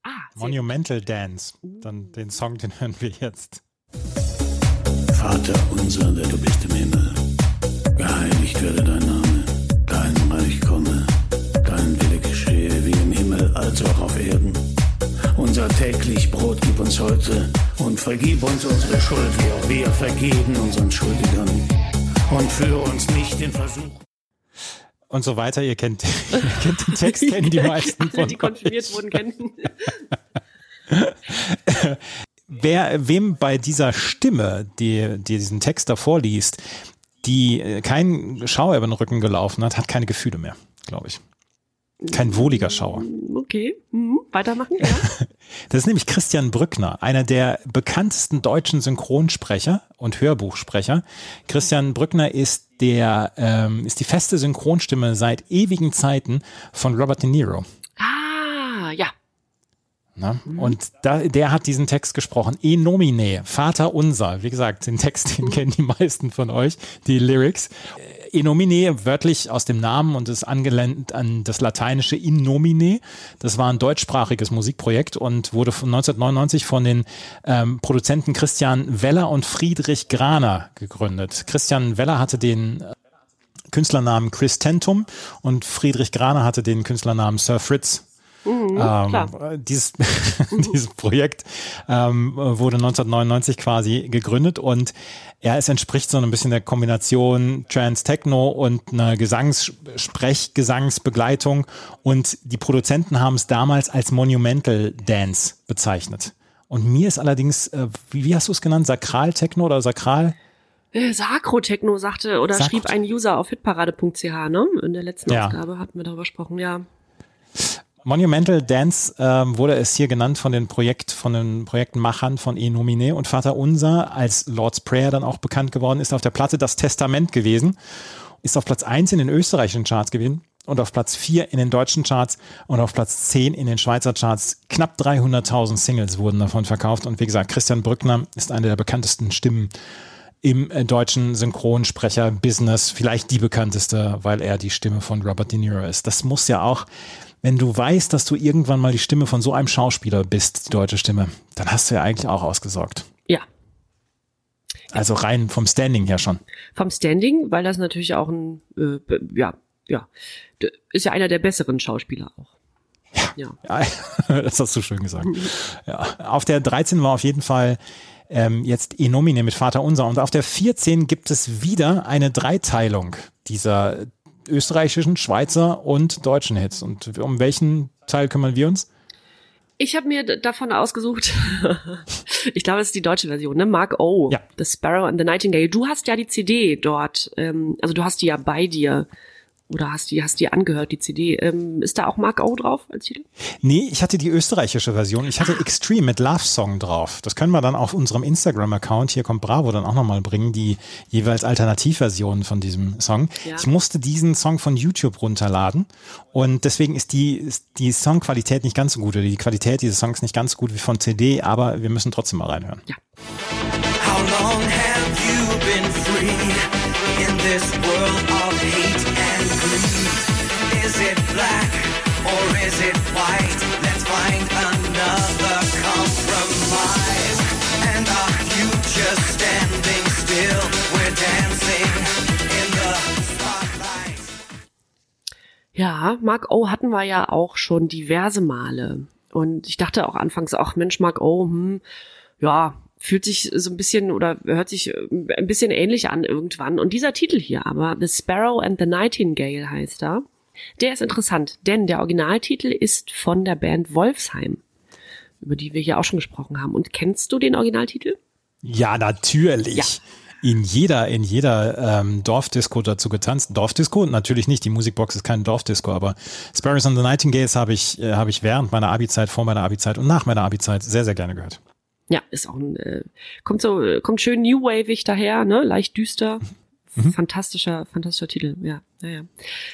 Ah, Monumental Dance. Dann den Song, den hören wir jetzt. Vater unser, der du bist im Himmel, geheiligt werde dein Name, Reich komme, dein Wille geschehe wie im Himmel als auch auf Erden. Unser täglich Brot gib uns heute und vergib uns unsere Schuld, wie auch wir vergeben unseren Schuldigern. Und führe uns nicht in Versuch. Und so weiter. Ihr kennt, <laughs> ihr kennt den Text, kennen die meisten Alle, von die konfirmiert wurden, kennen. <laughs> Wer, wem bei dieser Stimme, die, die diesen Text davor liest, die äh, kein Schauer über den Rücken gelaufen hat, hat keine Gefühle mehr, glaube ich. Kein wohliger Schauer. Okay, mhm. weitermachen, ja. <laughs> Das ist nämlich Christian Brückner, einer der bekanntesten deutschen Synchronsprecher und Hörbuchsprecher. Christian Brückner ist der ähm, ist die feste Synchronstimme seit ewigen Zeiten von Robert De Niro. Ah. Ne? Und da, der hat diesen Text gesprochen. E nomine, Vater unser. Wie gesagt, den Text, den kennen die meisten von euch, die Lyrics. E nomine, wörtlich aus dem Namen und ist angelehnt an das lateinische in nomine. Das war ein deutschsprachiges Musikprojekt und wurde von 1999 von den ähm, Produzenten Christian Weller und Friedrich Graner gegründet. Christian Weller hatte den äh, Künstlernamen Chris Tentum und Friedrich Graner hatte den Künstlernamen Sir Fritz. Mhm. Ähm, dieses, <laughs> dieses Projekt ähm, wurde 1999 quasi gegründet und ja, es entspricht so ein bisschen der Kombination Trans-Techno und einer Gesangs Sprechgesangsbegleitung und die Produzenten haben es damals als Monumental Dance bezeichnet. Und mir ist allerdings, äh, wie, wie hast du es genannt, Sakral-Techno oder Sakral? Äh, Sakrotechno sagte oder Sakro- schrieb ein User auf hitparade.ch, ne? In der letzten Ja. Ausgabe hatten wir darüber gesprochen, ja. Monumental Dance ähm, wurde es hier genannt von den Projekt, von den Projektmachern von E Nomine und Vater Unser als Lord's Prayer dann auch bekannt geworden ist auf der Platte Das Testament gewesen, ist auf Platz 1 in den österreichischen Charts gewesen und auf Platz 4 in den deutschen Charts und auf Platz 10 in den Schweizer Charts. Knapp 300.000 Singles wurden davon verkauft und wie gesagt, Christian Brückner ist eine der bekanntesten Stimmen im äh, deutschen Synchronsprecher-Business, vielleicht die bekannteste, weil er die Stimme von Robert De Niro ist. Das muss ja auch, wenn du weißt, dass du irgendwann mal die Stimme von so einem Schauspieler bist, die deutsche Stimme, dann hast du ja eigentlich auch ausgesorgt. Ja. Also rein vom Standing her schon. Vom Standing, weil das natürlich auch ein, äh, ja, ja, ist ja einer der besseren Schauspieler auch. Ja. Ja, <laughs> das hast du schön gesagt. <laughs> Ja. Auf der 13 war auf jeden Fall ähm, jetzt Enomine mit Vater Unser und auf der 14 gibt es wieder eine Dreiteilung dieser österreichischen, Schweizer und deutschen Hits. Und um welchen Teil kümmern wir uns? Ich habe mir davon ausgesucht, <laughs> ich glaube, es ist die deutsche Version, ne? Mark O. Ja. The Sparrow and the Nightingale. Du hast ja die CD dort, ähm, also du hast die ja bei dir. Oder hast die, hast die angehört, die CD. Ähm, ist da auch Mark O drauf als Titel? Nee, ich hatte die österreichische Version. Ich hatte Extreme mit Love Song drauf. Das können wir dann auf unserem Instagram-Account, hier kommt Bravo, dann auch nochmal bringen, die jeweils Alternativversionen von diesem Song. Ja. Ich musste diesen Song von YouTube runterladen und deswegen ist die, ist die Songqualität nicht ganz so gut oder die Qualität dieses Songs nicht ganz so gut wie von CD, aber wir müssen trotzdem mal reinhören. How long have you been free in this world of hate Ja, Mark O hatten wir ja auch schon diverse Male. Und ich dachte auch anfangs, ach Mensch, Mark O, hm, ja, fühlt sich so ein bisschen oder hört sich äh, ein bisschen ähnlich an irgendwann. Und dieser Titel hier aber, The Sparrow and the Nightingale heißt er, der ist interessant, denn der Originaltitel ist von der Band Wolfsheim, über die wir hier auch schon gesprochen haben. Und kennst du den Originaltitel? Ja, natürlich. Ja. In jeder, in jeder ähm, Dorfdisco dazu getanzt. Dorfdisco? Natürlich nicht. Die Musikbox ist kein Dorfdisco, aber Sparrows and the Nightingales habe ich, äh, habe ich während meiner Abi-Zeit, vor meiner Abi-Zeit und nach meiner Abi-Zeit sehr, sehr gerne gehört. Ja, ist auch ein, äh, kommt so, äh, kommt schön new waveig daher, ne, leicht düster. Fantastischer, fantastischer Titel, ja, ja, ja.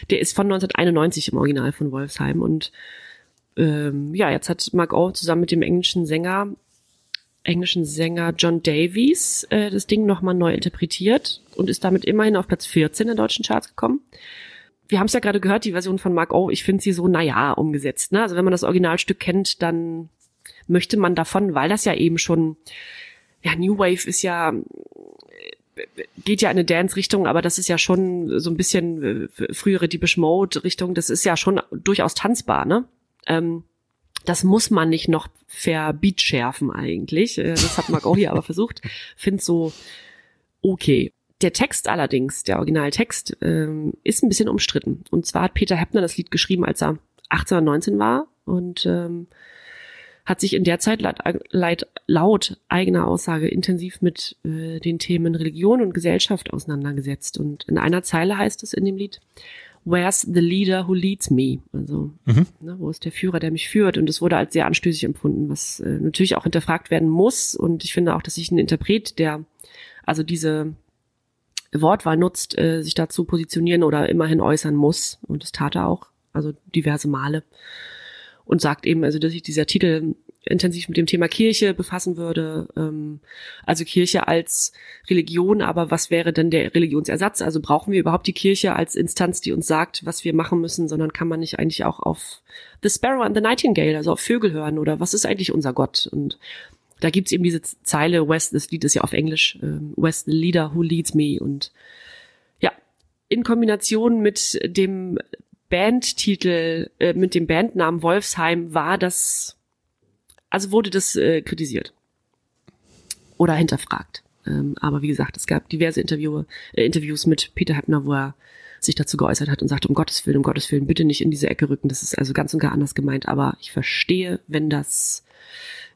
Der ist von 1991 im Original von Wolfsheim und ähm, ja, jetzt hat Mark O zusammen mit dem englischen Sänger, englischen Sänger John Davies äh, das Ding nochmal neu interpretiert und ist damit immerhin auf Platz 14 in deutschen Charts gekommen. Wir haben es ja gerade gehört, die Version von Mark O, ich finde sie so, naja, umgesetzt. Ne? Also wenn man das Originalstück kennt, dann möchte man davon, weil das ja eben schon, ja, New Wave ist ja, äh, geht ja in eine Dance-Richtung, aber das ist ja schon so ein bisschen äh, frühere Deepish Mode-Richtung, das ist ja schon durchaus tanzbar, ne? Ähm, das muss man nicht noch verbeat schärfen eigentlich. Äh, Das hat Mark auch hier aber versucht. Find so okay. Der Text allerdings, der Originaltext, ähm, ist ein bisschen umstritten. Und zwar hat Peter Heppner das Lied geschrieben, als er 18 oder 19 war und ähm, hat sich in der Zeit laut, laut, laut eigener Aussage intensiv mit äh, den Themen Religion und Gesellschaft auseinandergesetzt. Und in einer Zeile heißt es in dem Lied, Where's the leader who leads me? Also, ne, wo ist der Führer, der mich führt? Und es wurde als sehr anstößig empfunden, was äh, natürlich auch hinterfragt werden muss. Und ich finde auch, dass sich ein Interpret, der also diese Wortwahl nutzt, äh, sich dazu positionieren oder immerhin äußern muss. Und das tat er auch, also diverse Male. Und sagt eben, also dass sich dieser Titel intensiv mit dem Thema Kirche befassen würde. Ähm, also Kirche als Religion, aber was wäre denn der Religionsersatz? Also brauchen wir überhaupt die Kirche als Instanz, die uns sagt, was wir machen müssen, sondern kann man nicht eigentlich auch auf The Sparrow and the Nightingale, also auf Vögel hören oder was ist eigentlich unser Gott? Und da gibt's eben diese Zeile, West, das Lied ist ja auf Englisch, ähm, West the leader who leads me und ja, in Kombination mit dem Bandtitel, äh, mit dem Bandnamen Wolfsheim war das, also wurde das äh, kritisiert oder hinterfragt. Ähm, aber wie gesagt, es gab diverse Interview, äh, Interviews mit Peter Heppner, wo er sich dazu geäußert hat und sagte, um Gottes Willen, um Gottes Willen, bitte nicht in diese Ecke rücken. Das ist also ganz und gar anders gemeint, aber ich verstehe, wenn das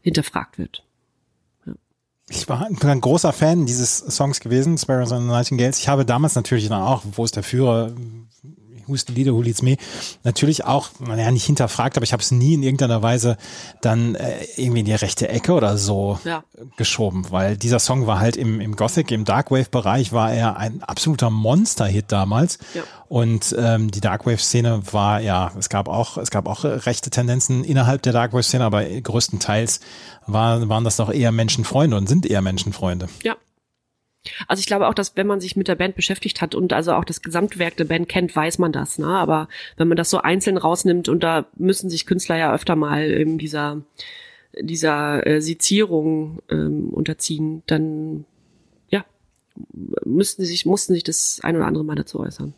hinterfragt wird. Ich war ein großer Fan dieses Songs gewesen, Sparrows and Nightingales. Ich habe damals natürlich dann auch, wo ist der Führer, Who's the Leader, Who Leads Me, natürlich auch, naja, nicht hinterfragt, aber ich habe es nie in irgendeiner Weise dann äh, irgendwie in die rechte Ecke oder so Ja. geschoben, weil dieser Song war halt im, im Gothic, im Darkwave-Bereich war er ein absoluter Monster-Hit damals. Ja. Und ähm, die Darkwave-Szene war ja, es gab auch, es gab auch äh, rechte Tendenzen innerhalb der Darkwave-Szene, aber größtenteils war, waren das doch eher Menschenfreunde und sind eher Menschenfreunde. Ja. Also ich glaube auch, dass wenn man sich mit der Band beschäftigt hat und also auch das Gesamtwerk der Band kennt, weiß man das. Ne? Aber wenn man das so einzeln rausnimmt und da müssen sich Künstler ja öfter mal eben dieser dieser äh, Sezierung ähm, unterziehen, dann ja müssten sich, mussten sich das ein oder andere Mal dazu äußern.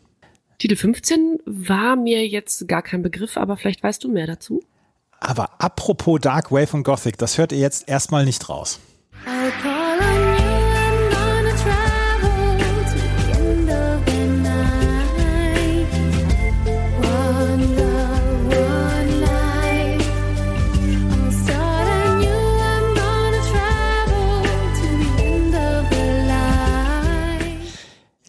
Titel 15 war mir jetzt gar kein Begriff, aber vielleicht weißt du mehr dazu. Aber apropos Dark Wave und Gothic, das hört ihr jetzt erstmal nicht raus. I'll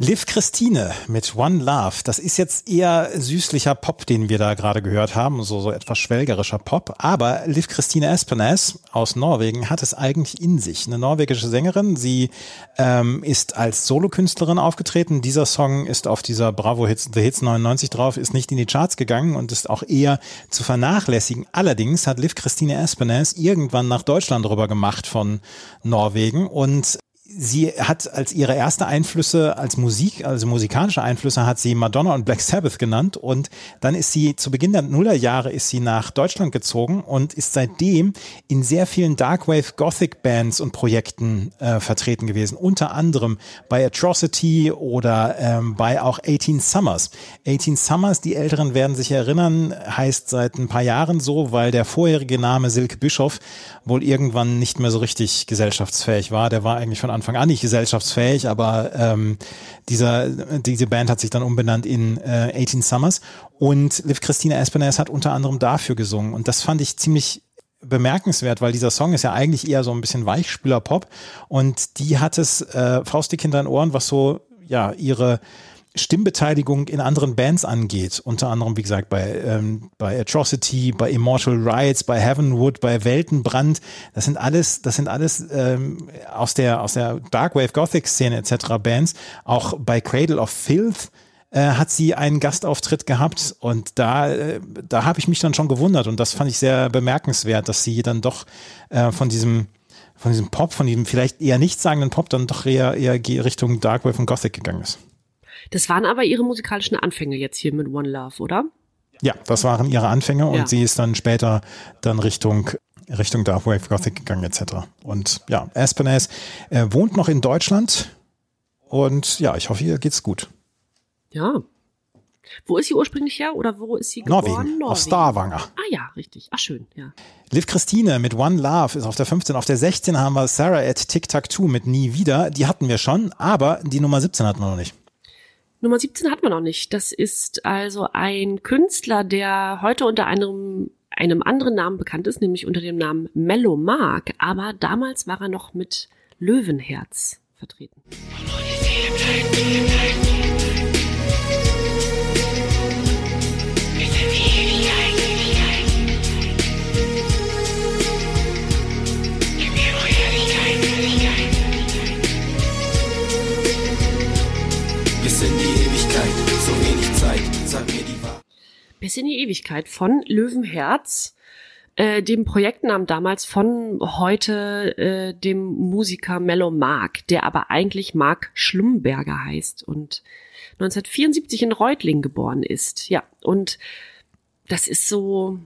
Liv Christine mit One Love, das ist jetzt eher süßlicher Pop, den wir da gerade gehört haben, so, so etwas schwelgerischer Pop. Aber Liv Christine Espenes aus Norwegen hat es eigentlich in sich. Eine norwegische Sängerin, sie ähm, ist als Solokünstlerin aufgetreten. Dieser Song ist auf dieser Bravo Hits, The Hits 99 drauf, ist nicht in die Charts gegangen und ist auch eher zu vernachlässigen. Allerdings hat Liv Christine Espenes irgendwann nach Deutschland rüber gemacht von Norwegen und sie hat als ihre erste Einflüsse als Musik, also musikalische Einflüsse, hat sie Madonna und Black Sabbath genannt und dann ist sie zu Beginn der Nullerjahre ist sie nach Deutschland gezogen und ist seitdem in sehr vielen Darkwave Gothic Bands und Projekten äh, vertreten gewesen, unter anderem bei Atrocity oder ähm, bei auch 18 Summers. 18 Summers, die Älteren werden sich erinnern, heißt seit ein paar Jahren so, weil der vorherige Name Silke Bischof wohl irgendwann nicht mehr so richtig gesellschaftsfähig war. Der war eigentlich von Anfang an nicht gesellschaftsfähig, aber ähm, dieser, diese Band hat sich dann umbenannt in äh, 18 Summers. Und Liv Christina Espenes hat unter anderem dafür gesungen. Und das fand ich ziemlich bemerkenswert, weil dieser Song ist ja eigentlich eher so ein bisschen Weichspüler-Pop. Und die hat es äh, faustdick hinter den Ohren, was so ja ihre Stimmbeteiligung in anderen Bands angeht, unter anderem, wie gesagt, bei, ähm, bei Atrocity, bei Immortal Rights, bei Heavenwood, bei Weltenbrand, das sind alles, das sind alles ähm, aus der, aus der Darkwave Gothic Szene etc. Bands, auch bei Cradle of Filth, äh, hat sie einen Gastauftritt gehabt und da, äh, da habe ich mich dann schon gewundert und das fand ich sehr bemerkenswert, dass sie dann doch äh, von diesem von diesem Pop, von diesem vielleicht eher nichtssagenden Pop dann doch eher, eher Richtung Darkwave und Gothic gegangen ist. Das waren aber ihre musikalischen Anfänge jetzt hier mit One Love, oder? Ja, das waren ihre Anfänge und Ja. sie ist dann später dann Richtung Richtung Darkwave Gothic gegangen etc. Und ja, Aspenes äh, wohnt noch in Deutschland und ja, ich hoffe, ihr geht's gut. Ja. Wo ist sie ursprünglich her oder wo ist sie geboren? Norwegen, aus Stavanger. Ah ja, richtig. Ach schön, ja. Liv Christine mit One Love ist auf der 15. Auf der 16 haben wir Sarah at Tic Tac Two mit Nie wieder. Die hatten wir schon, aber die Nummer 17 hatten wir noch nicht. Nummer 17 hat man noch nicht. Das ist also ein Künstler, der heute unter einem, einem anderen Namen bekannt ist, nämlich unter dem Namen Mellow Mark. Aber damals war er noch mit Löwenherz vertreten. Ewigkeit von Löwenherz, äh, dem Projektnamen damals von heute äh, dem Musiker Mellow Mark, der aber eigentlich Mark Schlumberger heißt und 1974 in Reutlingen geboren ist. Ja, und das ist so,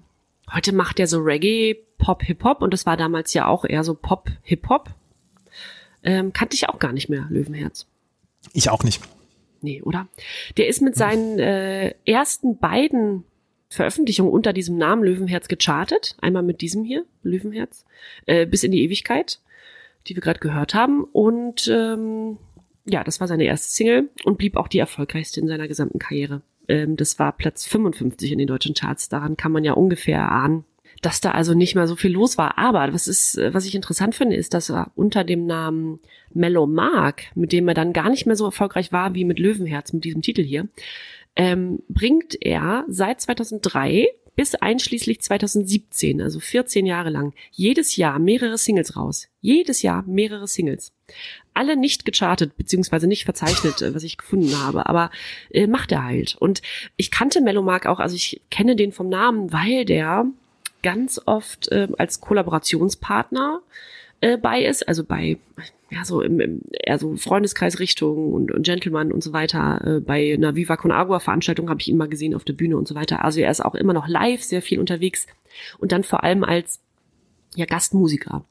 heute macht er so Reggae, Pop, Hip-Hop und das war damals ja auch eher so Pop, Hip-Hop. Ähm, kannte ich auch gar nicht mehr, Löwenherz. Ich auch nicht. Nee, oder? Der ist mit seinen äh, ersten beiden Veröffentlichungen unter diesem Namen Löwenherz gechartet. Einmal mit diesem hier, Löwenherz, äh, bis in die Ewigkeit, die wir gerade gehört haben. Und ähm, ja, das war seine erste Single und blieb auch die erfolgreichste in seiner gesamten Karriere. Ähm, das war Platz 55 in den deutschen Charts. Daran kann man ja ungefähr erahnen, dass da also nicht mehr so viel los war. Aber was ist, was ich interessant finde, ist, dass er unter dem Namen Mellow Mark, mit dem er dann gar nicht mehr so erfolgreich war wie mit Löwenherz, mit diesem Titel hier, ähm, bringt er seit 2003 bis einschließlich 2017, also 14 Jahre lang, jedes Jahr mehrere Singles raus. Jedes Jahr mehrere Singles. Alle nicht gechartet, beziehungsweise nicht verzeichnet, äh, was ich gefunden habe, aber äh, macht er halt. Und ich kannte Melomark auch, also ich kenne den vom Namen, weil der ganz oft äh, als Kollaborationspartner äh, bei ist, also bei ja so im, im eher so Freundeskreisrichtung und, und Gentleman und so weiter. Äh, bei einer Viva Con Agua Veranstaltung habe ich ihn mal gesehen auf der Bühne und so weiter. Also er ist auch immer noch live sehr viel unterwegs und dann vor allem als ja, Gastmusiker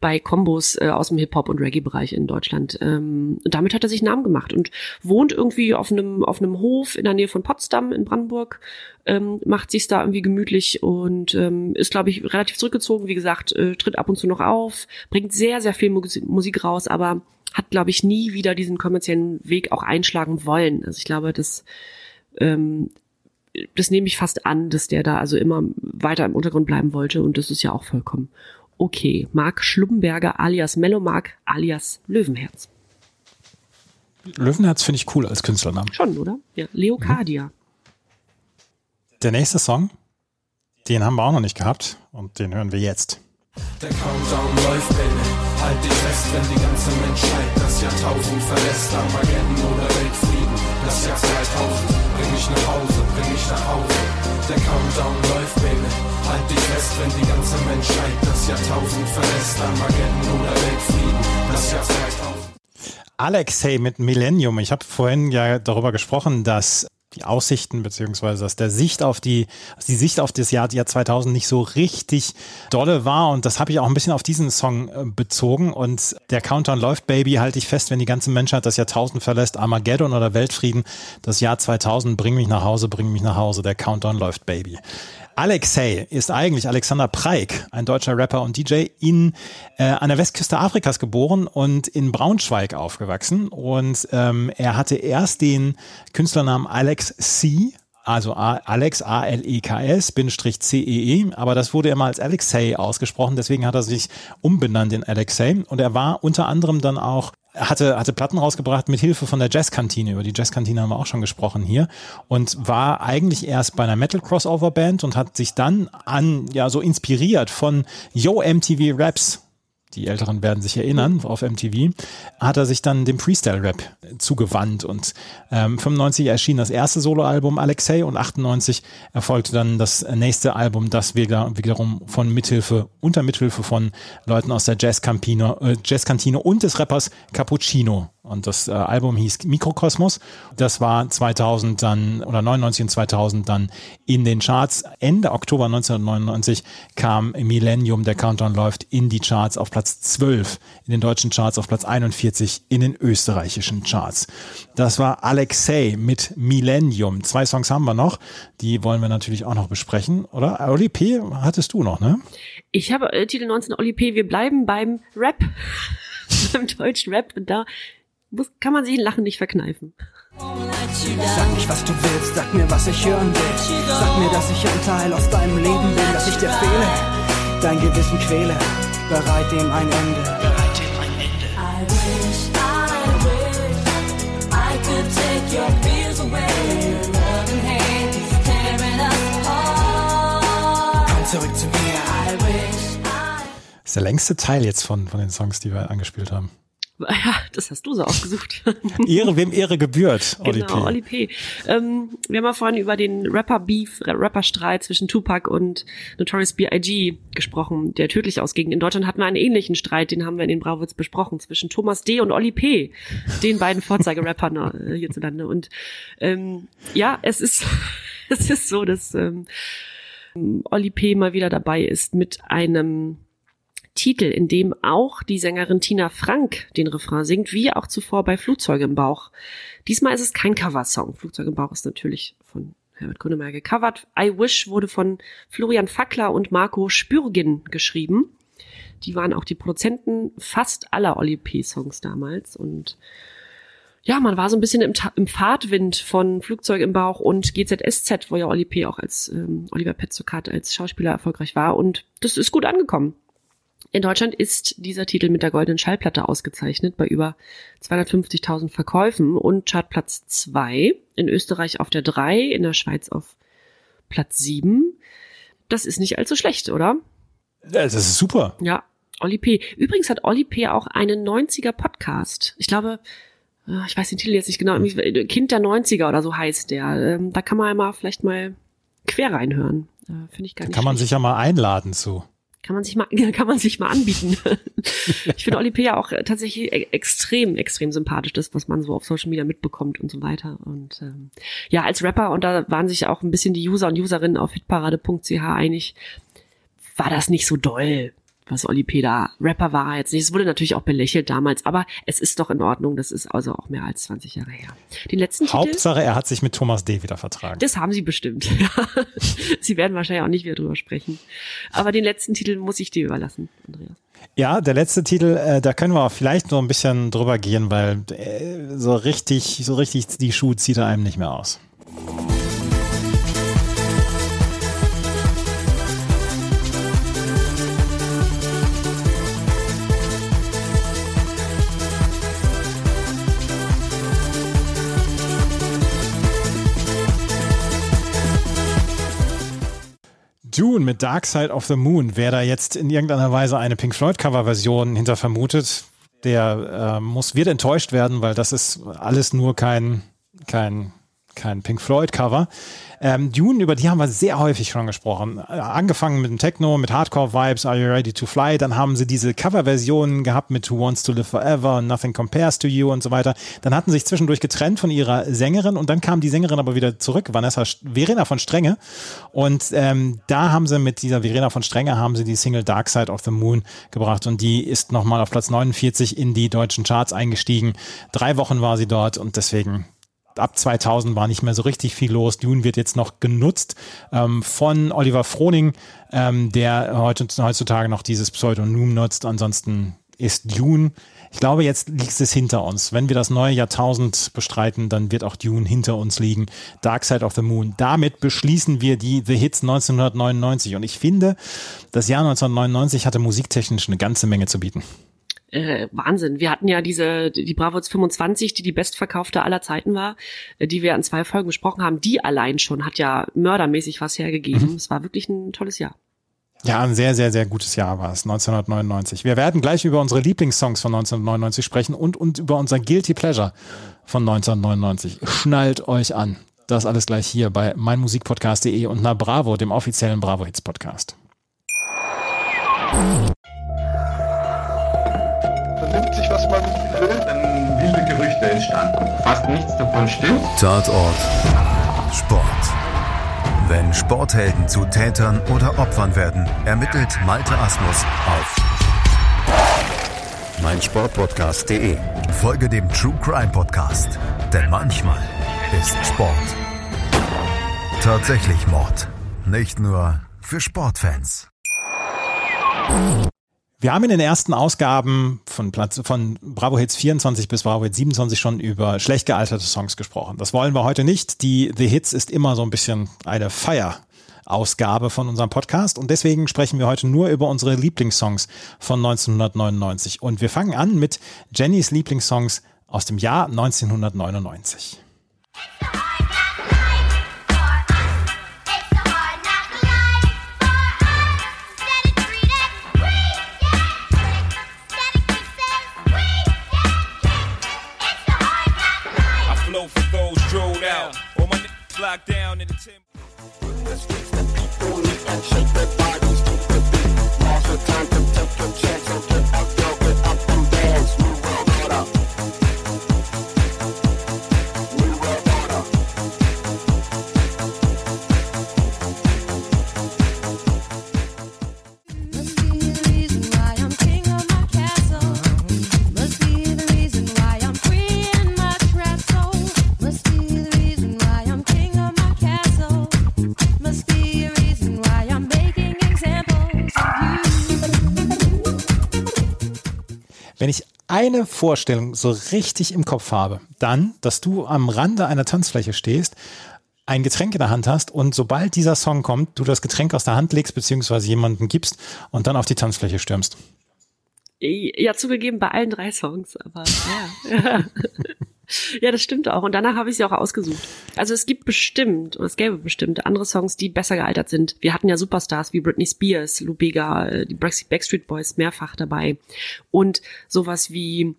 bei Kombos äh, aus dem Hip-Hop- und Reggae-Bereich in Deutschland. Ähm, damit hat er sich Namen gemacht und wohnt irgendwie auf einem, auf einem Hof in der Nähe von Potsdam in Brandenburg, ähm, macht sich da irgendwie gemütlich und ähm, ist, glaube ich, relativ zurückgezogen. Wie gesagt, äh, tritt ab und zu noch auf, bringt sehr, sehr viel Musik, Musik raus, aber hat, glaube ich, nie wieder diesen kommerziellen Weg auch einschlagen wollen. Also ich glaube, das ähm, das nehme ich fast an, dass der da also immer weiter im Untergrund bleiben wollte und das ist ja auch vollkommen okay. Marc Schlumberger alias Mellow Mark alias Löwenherz. Löwenherz finde ich cool als Künstlernamen. Schon, oder? Ja, Leocardia. Der nächste Song, den haben wir auch noch nicht gehabt und den hören wir jetzt. Der Countdown läuft, Baby. Halt dich fest, wenn die ganze Menschheit das Jahrtausend verlässt. Armageddon oder Weltfrieden, das Jahr 2000. Bring mich nach nach Hause. Der Countdown läuft, Baby. Halt dich fest, wenn die ganze Menschheit das Jahrtausend verlässt. Armageddon oder Weltfrieden, das Jahr 2000. Alexei mit Millennium. Ich habe vorhin ja darüber gesprochen, dass die Aussichten beziehungsweise dass der Sicht auf die die Sicht auf das Jahr, Jahr 2000 nicht so richtig dolle war. Und das habe ich auch ein bisschen auf diesen Song äh, bezogen. Und der Countdown läuft Baby halte ich fest, wenn die ganze Menschheit das Jahrtausend verlässt, Armageddon oder Weltfrieden, das Jahr 2000 bring mich nach Hause, bring mich nach Hause, der Countdown läuft Baby. Alexei ist eigentlich Alexander Preik, ein deutscher Rapper und DJ, in, äh, an der Westküste Afrikas geboren und in Braunschweig aufgewachsen. Und ähm, er hatte erst den Künstlernamen Alex C., also Alex, A-L-E-K-S, Bindestrich C-E-E, aber das wurde immer als Alexei ausgesprochen, deswegen hat er sich umbenannt in Alexei und er war unter anderem dann auch hatte, hatte Platten rausgebracht mit Hilfe von der Jazzkantine. Über die Jazzkantine haben wir auch schon gesprochen hier. Und war eigentlich erst bei einer Metal-Crossover-Band und hat sich dann an, ja, so inspiriert von Yo MTV Raps. Die Älteren werden sich erinnern, auf MTV, hat er sich dann dem Freestyle-Rap zugewandt und ähm, 95 erschien das erste Soloalbum Alexei und 98 erfolgte dann das nächste Album, das wieder, wiederum von Mithilfe, unter Mithilfe von Leuten aus der Jazzkantine, äh, Jazzkantine und des Rappers Cappuccino und das äh, Album hieß Mikrokosmos. Das war 2000 dann, oder 99 und 2000 dann in den Charts. Ende Oktober 1999 kam Millennium, der Countdown läuft, in die Charts auf Platz 12, in den deutschen Charts auf Platz 41, in den österreichischen Charts. Das war Alexei mit Millennium. Zwei Songs haben wir noch. Die wollen wir natürlich auch noch besprechen, oder? Oli P. hattest du noch, ne? Ich habe äh, Titel 19 Oli P. Wir bleiben beim Rap, <laughs> beim deutschen Rap und da muss, kann man sich ein Lachen nicht verkneifen. Sag nicht, was du willst, sag mir, was ich hören will. Sag mir, dass ich ein Teil aus deinem Leben bin, dass ich dir fehle, dein Gewissen quäle. Bereit dem ein Ende. Bereit dem ein Ende. I wish, I wish I could take your fears away. Your loving hand is tearing us apart. Komm zurück zu mir. I wish I Das ist der längste Teil jetzt von, von den Songs, die wir angespielt haben. <laughs> Ja, das hast du so ausgesucht. <laughs> Ehre, wem Ehre gebührt, Oli Genau, P. Oli P. Ähm, wir haben ja vorhin über den Rapper-Beef, Rapper-Streit zwischen Tupac und Notorious B.I.G. gesprochen, der tödlich ausging. In Deutschland hatten wir einen ähnlichen Streit, den haben wir in den Brauwitz besprochen, zwischen Thomas D. und Oli P., den beiden Vorzeigerappern äh, hierzulande. Und ähm, ja, es ist, <laughs> es ist so, dass ähm, Oli P. mal wieder dabei ist mit einem Titel, in dem auch die Sängerin Tina Frank den Refrain singt, wie auch zuvor bei Flugzeuge im Bauch. Diesmal ist es kein Coversong. Flugzeug im Bauch ist natürlich von Herbert Grönemeyer gecovert. I Wish wurde von Florian Fackler und Marco Spürgin geschrieben. Die waren auch die Produzenten fast aller Oli P. Songs damals und ja, man war so ein bisschen im, im Fahrtwind von Flugzeug im Bauch und GZSZ, wo ja Oli P. auch als ähm, Oliver Petzokat als Schauspieler erfolgreich war und das ist gut angekommen. In Deutschland ist dieser Titel mit der goldenen Schallplatte ausgezeichnet bei über 250.000 Verkäufen und Chartplatz 2, in Österreich auf der 3, in der Schweiz auf Platz 7. Das ist nicht allzu schlecht, oder? Ja, Das ist super. Ja, Oli P. Übrigens hat Oli P. auch einen 90er Podcast. Ich glaube, äh, ich weiß den Titel jetzt nicht genau, irgendwie Kind der 90er oder so heißt der. Ähm, Da kann man ja mal vielleicht mal quer reinhören. Äh, Finde ich gar nicht Kann man schlecht. sich ja mal einladen zu. Kann man sich mal, <laughs> kann man sich mal anbieten. <laughs> ich finde Oli P. ja auch äh, tatsächlich e- extrem, extrem sympathisch, das, was man so auf Social Media mitbekommt und so weiter. Und ähm, ja, als Rapper, und da waren sich auch ein bisschen die User und Userinnen auf hitparade.ch einig, war das nicht so doll. Was Oli P. da, Rapper war er jetzt nicht. Es wurde natürlich auch belächelt damals, aber es ist doch in Ordnung. Das ist also auch mehr als 20 Jahre her. Den letzten Titel, Hauptsache, er hat sich mit Thomas D. wieder vertragen. das haben sie bestimmt. <laughs> sie werden wahrscheinlich auch nicht wieder drüber sprechen. Aber den letzten Titel muss ich dir überlassen, Andreas. Ja, der letzte Titel, äh, da können wir auch vielleicht noch ein bisschen drüber gehen, weil äh, so richtig, so richtig die Schuhe zieht er einem nicht mehr aus. Dune mit Dark Side of the Moon. Wer da jetzt in irgendeiner Weise eine Pink Floyd Coverversion hinter vermutet, der äh, muss wird enttäuscht werden, weil das ist alles nur kein kein kein Pink Floyd Cover. Ähm, Dune, über die haben wir sehr häufig schon gesprochen. Äh, angefangen mit dem Techno, mit Hardcore Vibes, Are You Ready to Fly? Dann haben sie diese Coverversionen gehabt mit Who Wants to Live Forever, Nothing Compares to You und so weiter. Dann hatten sie sich zwischendurch getrennt von ihrer Sängerin und dann kam die Sängerin aber wieder zurück, Vanessa Verena von Strenge. Und ähm, da haben sie mit dieser Verena von Strenge haben sie die Single Dark Side of the Moon gebracht und die ist nochmal auf Platz 49 in die deutschen Charts eingestiegen. Drei Wochen war sie dort und deswegen ab 2000 war nicht mehr so richtig viel los. Dune wird jetzt noch genutzt ähm, von Oliver Froning, ähm, der heutzutage noch dieses Pseudonym nutzt. Ansonsten ist Dune, ich glaube, jetzt liegt es hinter uns. Wenn wir das neue Jahrtausend bestreiten, dann wird auch Dune hinter uns liegen. Dark Side of the Moon. Damit beschließen wir die The Hits 1999. Und ich finde, das Jahr 1999 hatte musiktechnisch eine ganze Menge zu bieten. Äh, Wahnsinn. Wir hatten ja diese, die Bravoz 25, die die bestverkaufte aller Zeiten war, äh, die wir an zwei Folgen besprochen haben. Die allein schon hat ja mördermäßig was hergegeben. Es war wirklich ein tolles Jahr. Ja, ein sehr, sehr, sehr gutes Jahr war es, 1999. Wir werden gleich über unsere Lieblingssongs von 1999 sprechen und, und über unser Guilty Pleasure von 1999. Schnallt euch an. Das alles gleich hier bei meinmusikpodcast.de und na Bravo, dem offiziellen Bravo Hits Podcast. Vernimmt sich, was man will, dann wilde Gerüchte entstanden. Fast nichts davon stimmt. Tatort Sport. Wenn Sporthelden zu Tätern oder Opfern werden, ermittelt Malte Asmus auf meinsportpodcast.de. Folge dem True Crime Podcast, denn manchmal ist Sport tatsächlich Mord. Nicht nur für Sportfans. Wir haben in den ersten Ausgaben von, Platz, von Bravo Hits 24 bis Bravo Hits 27 schon über schlecht gealterte Songs gesprochen. Das wollen wir heute nicht. Die The Hits ist immer so ein bisschen eine Feierausgabe von unserem Podcast und deswegen sprechen wir heute nur über unsere Lieblingssongs von 1999. Und wir fangen an mit Jennys Lieblingssongs aus dem Jahr 1999. Locked down in the tim. Wenn ich eine Vorstellung so richtig im Kopf habe, dann, dass du am Rande einer Tanzfläche stehst, ein Getränk in der Hand hast und sobald dieser Song kommt, du das Getränk aus der Hand legst, beziehungsweise jemanden gibst und dann auf die Tanzfläche stürmst. Ja, zugegeben bei allen drei Songs, aber ja. <laughs> <laughs> ja, das stimmt auch. Und danach habe ich sie auch ausgesucht. Also es gibt bestimmt, oder es gäbe bestimmt andere Songs, die besser gealtert sind. Wir hatten ja Superstars wie Britney Spears, Lou Bega, äh, die Backstreet Backstreet Boys mehrfach dabei. Und sowas wie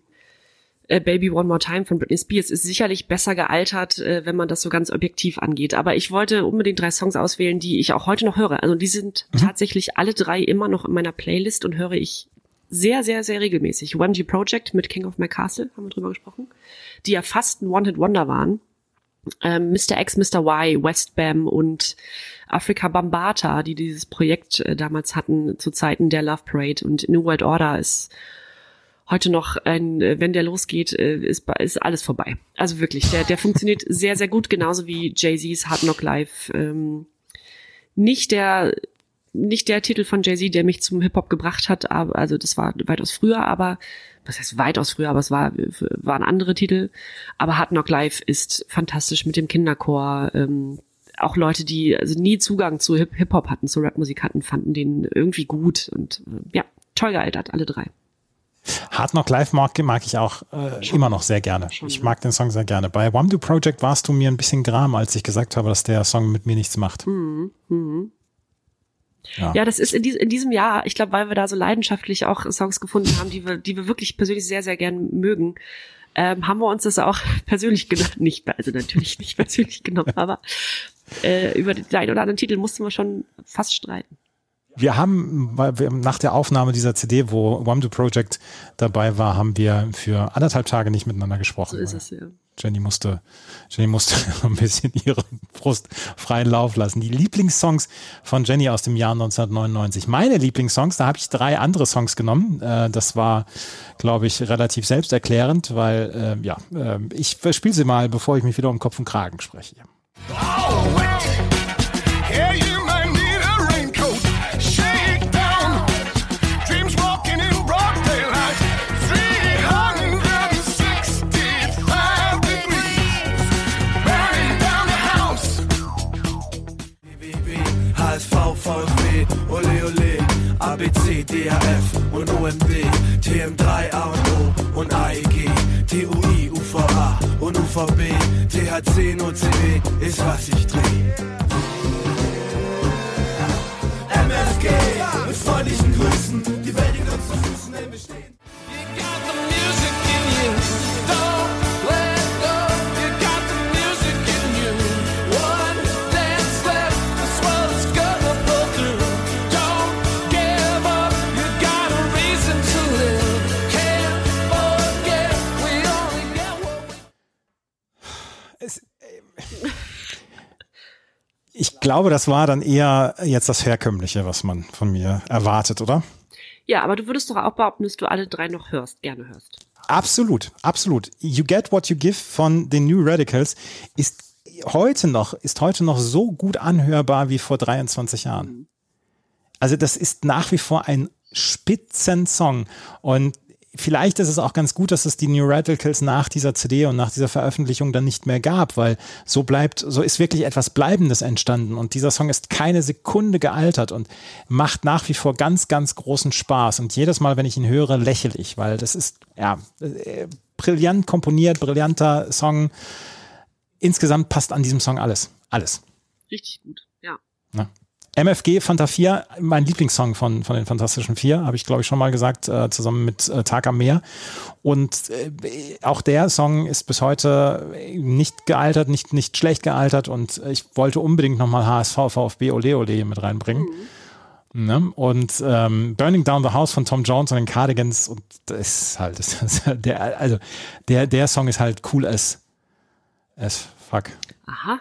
äh, Baby One More Time von Britney Spears ist sicherlich besser gealtert, äh, wenn man das so ganz objektiv angeht. Aber ich wollte unbedingt drei Songs auswählen, die ich auch heute noch höre. Also die sind tatsächlich alle drei immer noch in meiner Playlist und höre ich sehr, sehr, sehr regelmäßig. OMG Project mit King of My Castle, haben wir drüber gesprochen, die ja fast ein One-Hit-Wonder waren. ähm, Mr. X, Mr. Y, Westbam und Afrika Bambata, die dieses Projekt äh, damals hatten zu Zeiten der Love Parade und New World Order ist heute noch ein, äh, wenn der losgeht, äh, ist, ist alles vorbei. Also wirklich, der, der funktioniert sehr, sehr gut, genauso wie Jay-Z's Hard Knock Live. Ähm, nicht der, nicht der Titel von Jay-Z, der mich zum Hip-Hop gebracht hat, aber, also das war weitaus früher, aber, was heißt weitaus früher, aber es war, waren andere Titel. Aber Hard Knock Live ist fantastisch mit dem Kinderchor, ähm, auch Leute, die also nie Zugang zu Hip- Hip-Hop hatten, zu Rapmusik hatten, fanden den irgendwie gut und äh, ja, toll gealtert, alle drei. Hard Knock Live mag, mag ich auch äh, immer noch sehr gerne. Ich mag den Song sehr gerne. Bei Wamdu Project warst du mir ein bisschen gram, als ich gesagt habe, dass der Song mit mir nichts macht. Mhm. Mhm. Ja. Ja, das ist in, dies, in diesem Jahr, ich glaube, weil wir da so leidenschaftlich auch Songs gefunden haben, die wir, die wir wirklich persönlich sehr, sehr gern mögen, ähm, haben wir uns das auch <laughs> persönlich genommen, <laughs> nicht, also natürlich nicht persönlich genommen, aber äh, über den einen oder anderen Titel mussten wir schon fast streiten. Wir haben, weil wir nach der Aufnahme dieser CD, wo Wamdu Project dabei war, haben wir für anderthalb Tage nicht miteinander gesprochen. So ist es, ja. Jenny musste, Jenny musste <laughs> ein bisschen ihre Brust freien Lauf lassen. Die Lieblingssongs von Jenny aus dem Jahr 1999. Meine Lieblingssongs, da habe ich drei andere Songs genommen. Äh, das war, glaube ich, relativ selbsterklärend, weil, äh, ja, äh, ich spiele sie mal, bevor ich mich wieder um Kopf und Kragen spreche. Yeah, you might ABC, DHF und OMD, TM3, A und O und AEG, TUI, UVA und UVB, THC, NOCB ist was ich dreh. MFG mit freundlichen Grüßen, glaube, das war dann eher jetzt das Herkömmliche, was man von mir erwartet, oder? Ja, aber du würdest doch auch behaupten, dass du alle drei noch hörst, gerne hörst. Absolut, absolut. You Get What You Give von den New Radicals ist heute noch, ist heute noch so gut anhörbar wie vor 23 Jahren. Also das ist nach wie vor ein Spitzensong und vielleicht ist es auch ganz gut, dass es die New Radicals nach dieser CD und nach dieser Veröffentlichung dann nicht mehr gab, weil so bleibt, so ist wirklich etwas Bleibendes entstanden und dieser Song ist keine Sekunde gealtert und macht nach wie vor ganz, ganz großen Spaß und jedes Mal, wenn ich ihn höre, lächle ich, weil das ist, ja, äh, brillant komponiert, brillanter Song. Insgesamt passt an diesem Song alles, alles. Richtig gut, ja. Ne? MFG Fanta 4, mein Lieblingssong von, von den Fantastischen Vier, habe ich glaube ich schon mal gesagt, äh, zusammen mit äh, Tag am Meer. Und äh, auch der Song ist bis heute nicht gealtert, nicht, nicht schlecht gealtert und ich wollte unbedingt nochmal HSV, VfB, Ole Ole mit reinbringen. Ne? Und ähm, Burning Down the House von Tom Jones und den Cardigans und das ist halt, <laughs> das ist halt der, also der, der Song ist halt cool as, as fuck. Aha.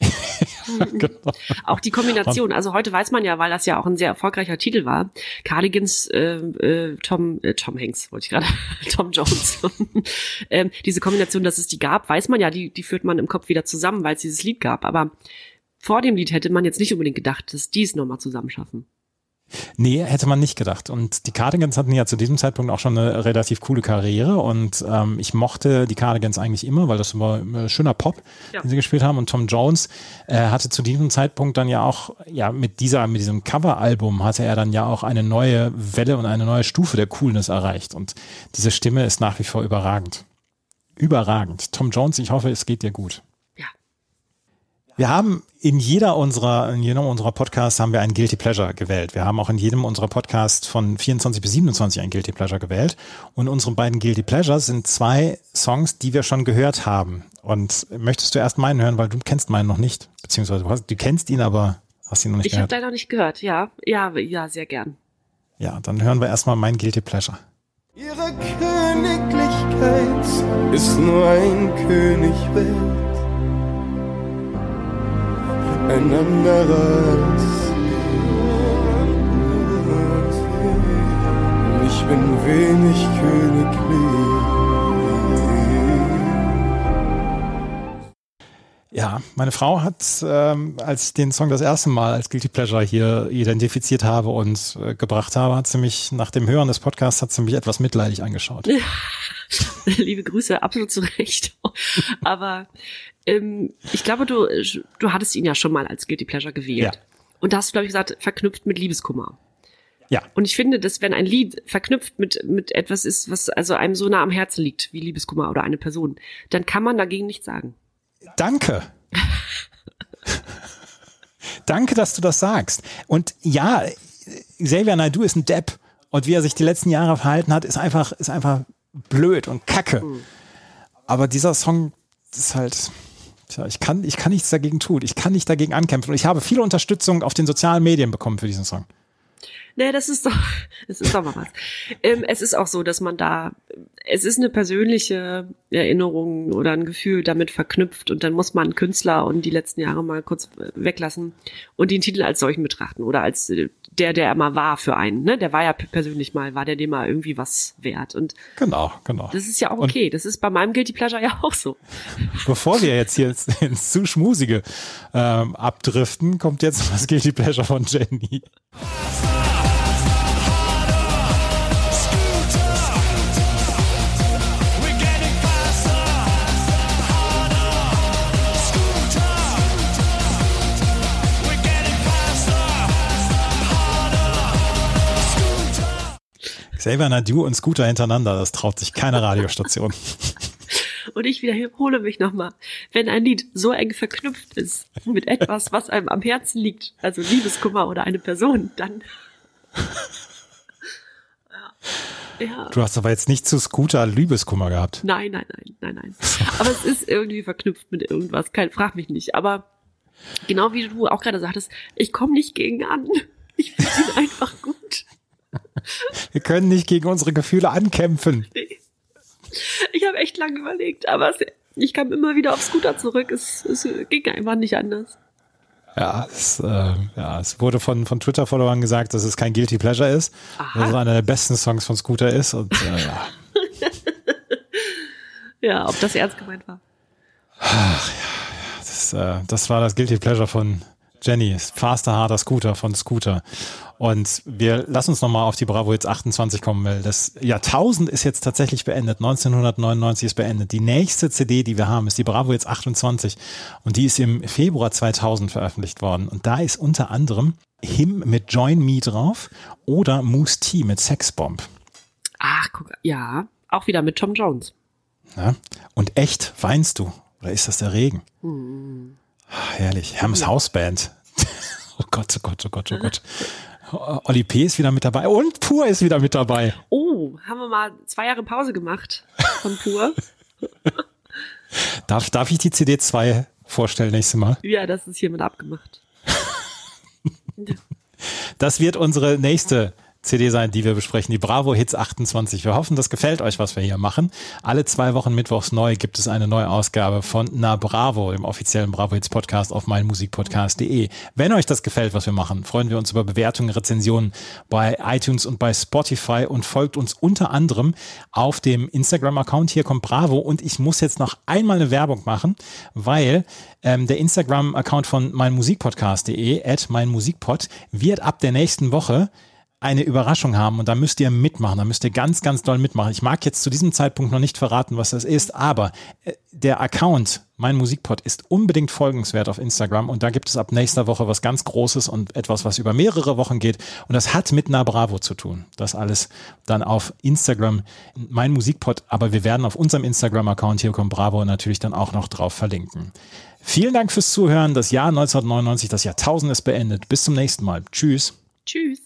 <laughs> Auch die Kombination, also heute weiß man ja, weil das ja auch ein sehr erfolgreicher Titel war, Cardigans, äh, äh, Tom, äh, Tom Hanks, wollte ich gerade, <laughs> Tom Jones. <laughs> ähm, diese Kombination, dass es die gab, weiß man ja, die, die führt man im Kopf wieder zusammen, weil es dieses Lied gab. Aber vor dem Lied hätte man jetzt nicht unbedingt gedacht, dass die es nochmal zusammen schaffen. Nee, hätte man nicht gedacht. Und die Cardigans hatten ja zu diesem Zeitpunkt auch schon eine relativ coole Karriere und ähm, ich mochte die Cardigans eigentlich immer, weil das war äh, schöner Pop, Ja. den sie gespielt haben. Und Tom Jones äh, hatte zu diesem Zeitpunkt dann ja auch, ja, mit dieser, mit diesem Coveralbum hatte er dann ja auch eine neue Welle und eine neue Stufe der Coolness erreicht. Und diese Stimme ist nach wie vor überragend. Überragend. Tom Jones, ich hoffe, es geht dir gut. Wir haben in jeder unserer, in jedem unserer Podcasts haben wir einen Guilty Pleasure gewählt. Wir haben auch in jedem unserer Podcasts von 24 bis 27 ein Guilty Pleasure gewählt. Und unsere beiden Guilty Pleasures sind zwei Songs, die wir schon gehört haben. Und möchtest du erst meinen hören, weil du kennst meinen noch nicht. Beziehungsweise du, hast, du kennst ihn, aber hast ihn noch nicht Ich habe gehört. leider nicht gehört, ja. Ja, ja, sehr gern. Ja, dann hören wir erstmal meinen Guilty Pleasure. Ihre Königlichkeit ist nur ein König wert, ein anderer als ich bin wenig königlich. Ja, meine Frau hat, ähm, als ich den Song das erste Mal als Guilty Pleasure hier identifiziert habe und äh, gebracht habe, hat sie mich nach dem Hören des Podcasts hat sie mich etwas mitleidig angeschaut. <laughs> Liebe Grüße, absolut zu Recht. <laughs> Aber ähm, ich glaube, du, du hattest ihn ja schon mal als Guilty Pleasure gewählt. Ja. Und da hast du, glaube ich, gesagt, verknüpft mit Liebeskummer. Ja. Und ich finde, dass wenn ein Lied verknüpft mit, mit etwas ist, was also einem so nah am Herzen liegt, wie Liebeskummer oder eine Person, dann kann man dagegen nichts sagen. Danke. Danke, dass du das sagst. Und ja, Xavier Naidoo ist ein Depp. Und wie er sich die letzten Jahre verhalten hat, ist einfach, ist einfach blöd und kacke. Aber dieser Song ist halt, tja, ich kann, ich kann nichts dagegen tun. Ich kann nicht dagegen ankämpfen. Und ich habe viele Unterstützung auf den sozialen Medien bekommen für diesen Song. Nee, das ist doch, <laughs> das ist doch mal was. Ähm, es ist auch so, dass man da, es ist eine persönliche Erinnerung oder ein Gefühl damit verknüpft und dann muss man Künstler und die letzten Jahre mal kurz weglassen und den Titel als solchen betrachten oder als äh, der, der er mal war für einen, ne? Der war ja persönlich mal, war der dem mal irgendwie was wert und Genau, genau. das ist ja auch Und- okay. Das ist bei meinem Guilty Pleasure ja auch so. Bevor wir jetzt hier ins, ins zu schmusige ähm, abdriften, kommt jetzt das Guilty Pleasure von Jenny. Xavier Nadu und Scooter hintereinander, das traut sich keine Radiostation. <laughs> Und ich wiederhole mich nochmal. Wenn ein Lied so eng verknüpft ist mit etwas, was einem am Herzen liegt, also Liebeskummer oder eine Person, dann. <laughs> Ja. Du hast aber jetzt nicht zu Scooter Liebeskummer gehabt. Nein, nein, nein, nein, nein. Aber es ist irgendwie verknüpft mit irgendwas. Kein, frag mich nicht. Aber genau wie du auch gerade sagtest, ich komme nicht gegen an. Ich finde ihn <laughs> einfach gut. Wir können nicht gegen unsere Gefühle ankämpfen. Ich habe echt lange überlegt, aber es, ich kam immer wieder auf Scooter zurück. Es, es ging einfach nicht anders. Ja, es, äh, ja, es wurde von, von Twitter-Followern gesagt, dass es kein Guilty Pleasure ist, Aha. dass es einer der besten Songs von Scooter ist. Und äh, ja. Ja, ob das ernst gemeint war. das, äh, das war das Guilty Pleasure von Jenny. Faster, harder Scooter von Scooter. Und wir lassen uns nochmal auf die Bravo jetzt 28 kommen, weil das Jahrtausend ist jetzt tatsächlich beendet. 1999 ist beendet. Die nächste CD, die wir haben, ist die Bravo jetzt 28. Und die ist im Februar 2000 veröffentlicht worden. Und da ist unter anderem Him mit Join Me drauf oder Moose T mit Sexbomb. Ach, guck, ja, auch wieder mit Tom Jones. Ja? Und echt, weinst du? Oder ist das der Regen? Hm. Ah, herrlich. Hermes Hausband. Oh Gott, oh Gott, oh Gott, oh Gott. Olli P. ist wieder mit dabei und Pur ist wieder mit dabei. Oh, haben wir mal zwei Jahre Pause gemacht von Pur. <laughs> Darf, darf ich die CD 2 vorstellen nächstes Mal? ja, das ist hiermit abgemacht. <laughs> Das wird unsere nächste CD sein, die wir besprechen, die Bravo Hits 28. Wir hoffen, das gefällt euch, was wir hier machen. Alle zwei Wochen mittwochs neu gibt es eine neue Ausgabe von Na Bravo, dem offiziellen Bravo Hits Podcast auf meinmusikpodcast.de. Wenn euch das gefällt, was wir machen, freuen wir uns über Bewertungen, Rezensionen bei iTunes und bei Spotify und folgt uns unter anderem auf dem Instagram-Account. Hier kommt Bravo und ich muss jetzt noch einmal eine Werbung machen, weil ähm, der Instagram-Account von meinmusikpodcast.de, at meinmusikpod, wird ab der nächsten Woche eine Überraschung haben und da müsst ihr mitmachen, da müsst ihr ganz, ganz doll mitmachen. Ich mag jetzt zu diesem Zeitpunkt noch nicht verraten, was das ist, aber äh, der Account, mein Musikpod, ist unbedingt folgenswert auf Instagram und da gibt es ab nächster Woche was ganz Großes und etwas, was über mehrere Wochen geht und das hat mit Na Bravo zu tun. Das alles dann auf Instagram, mein Musikpod, aber wir werden auf unserem Instagram-Account hier kommt Bravo natürlich dann auch noch drauf verlinken. Vielen Dank fürs Zuhören. Das Jahr 1999, das Jahrtausend ist beendet. Bis zum nächsten Mal. Tschüss. Tschüss.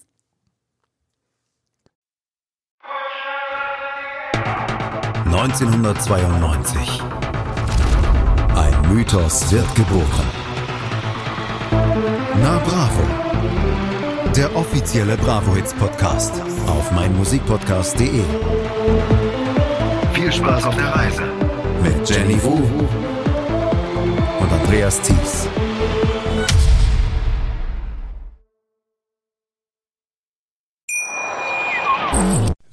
1992. Ein Mythos wird geboren. Na Bravo. der offizielle Bravo Hits Podcast auf meinmusikpodcast.de. Viel Spaß auf der Reise mit Jenny Wu und Andreas Thies.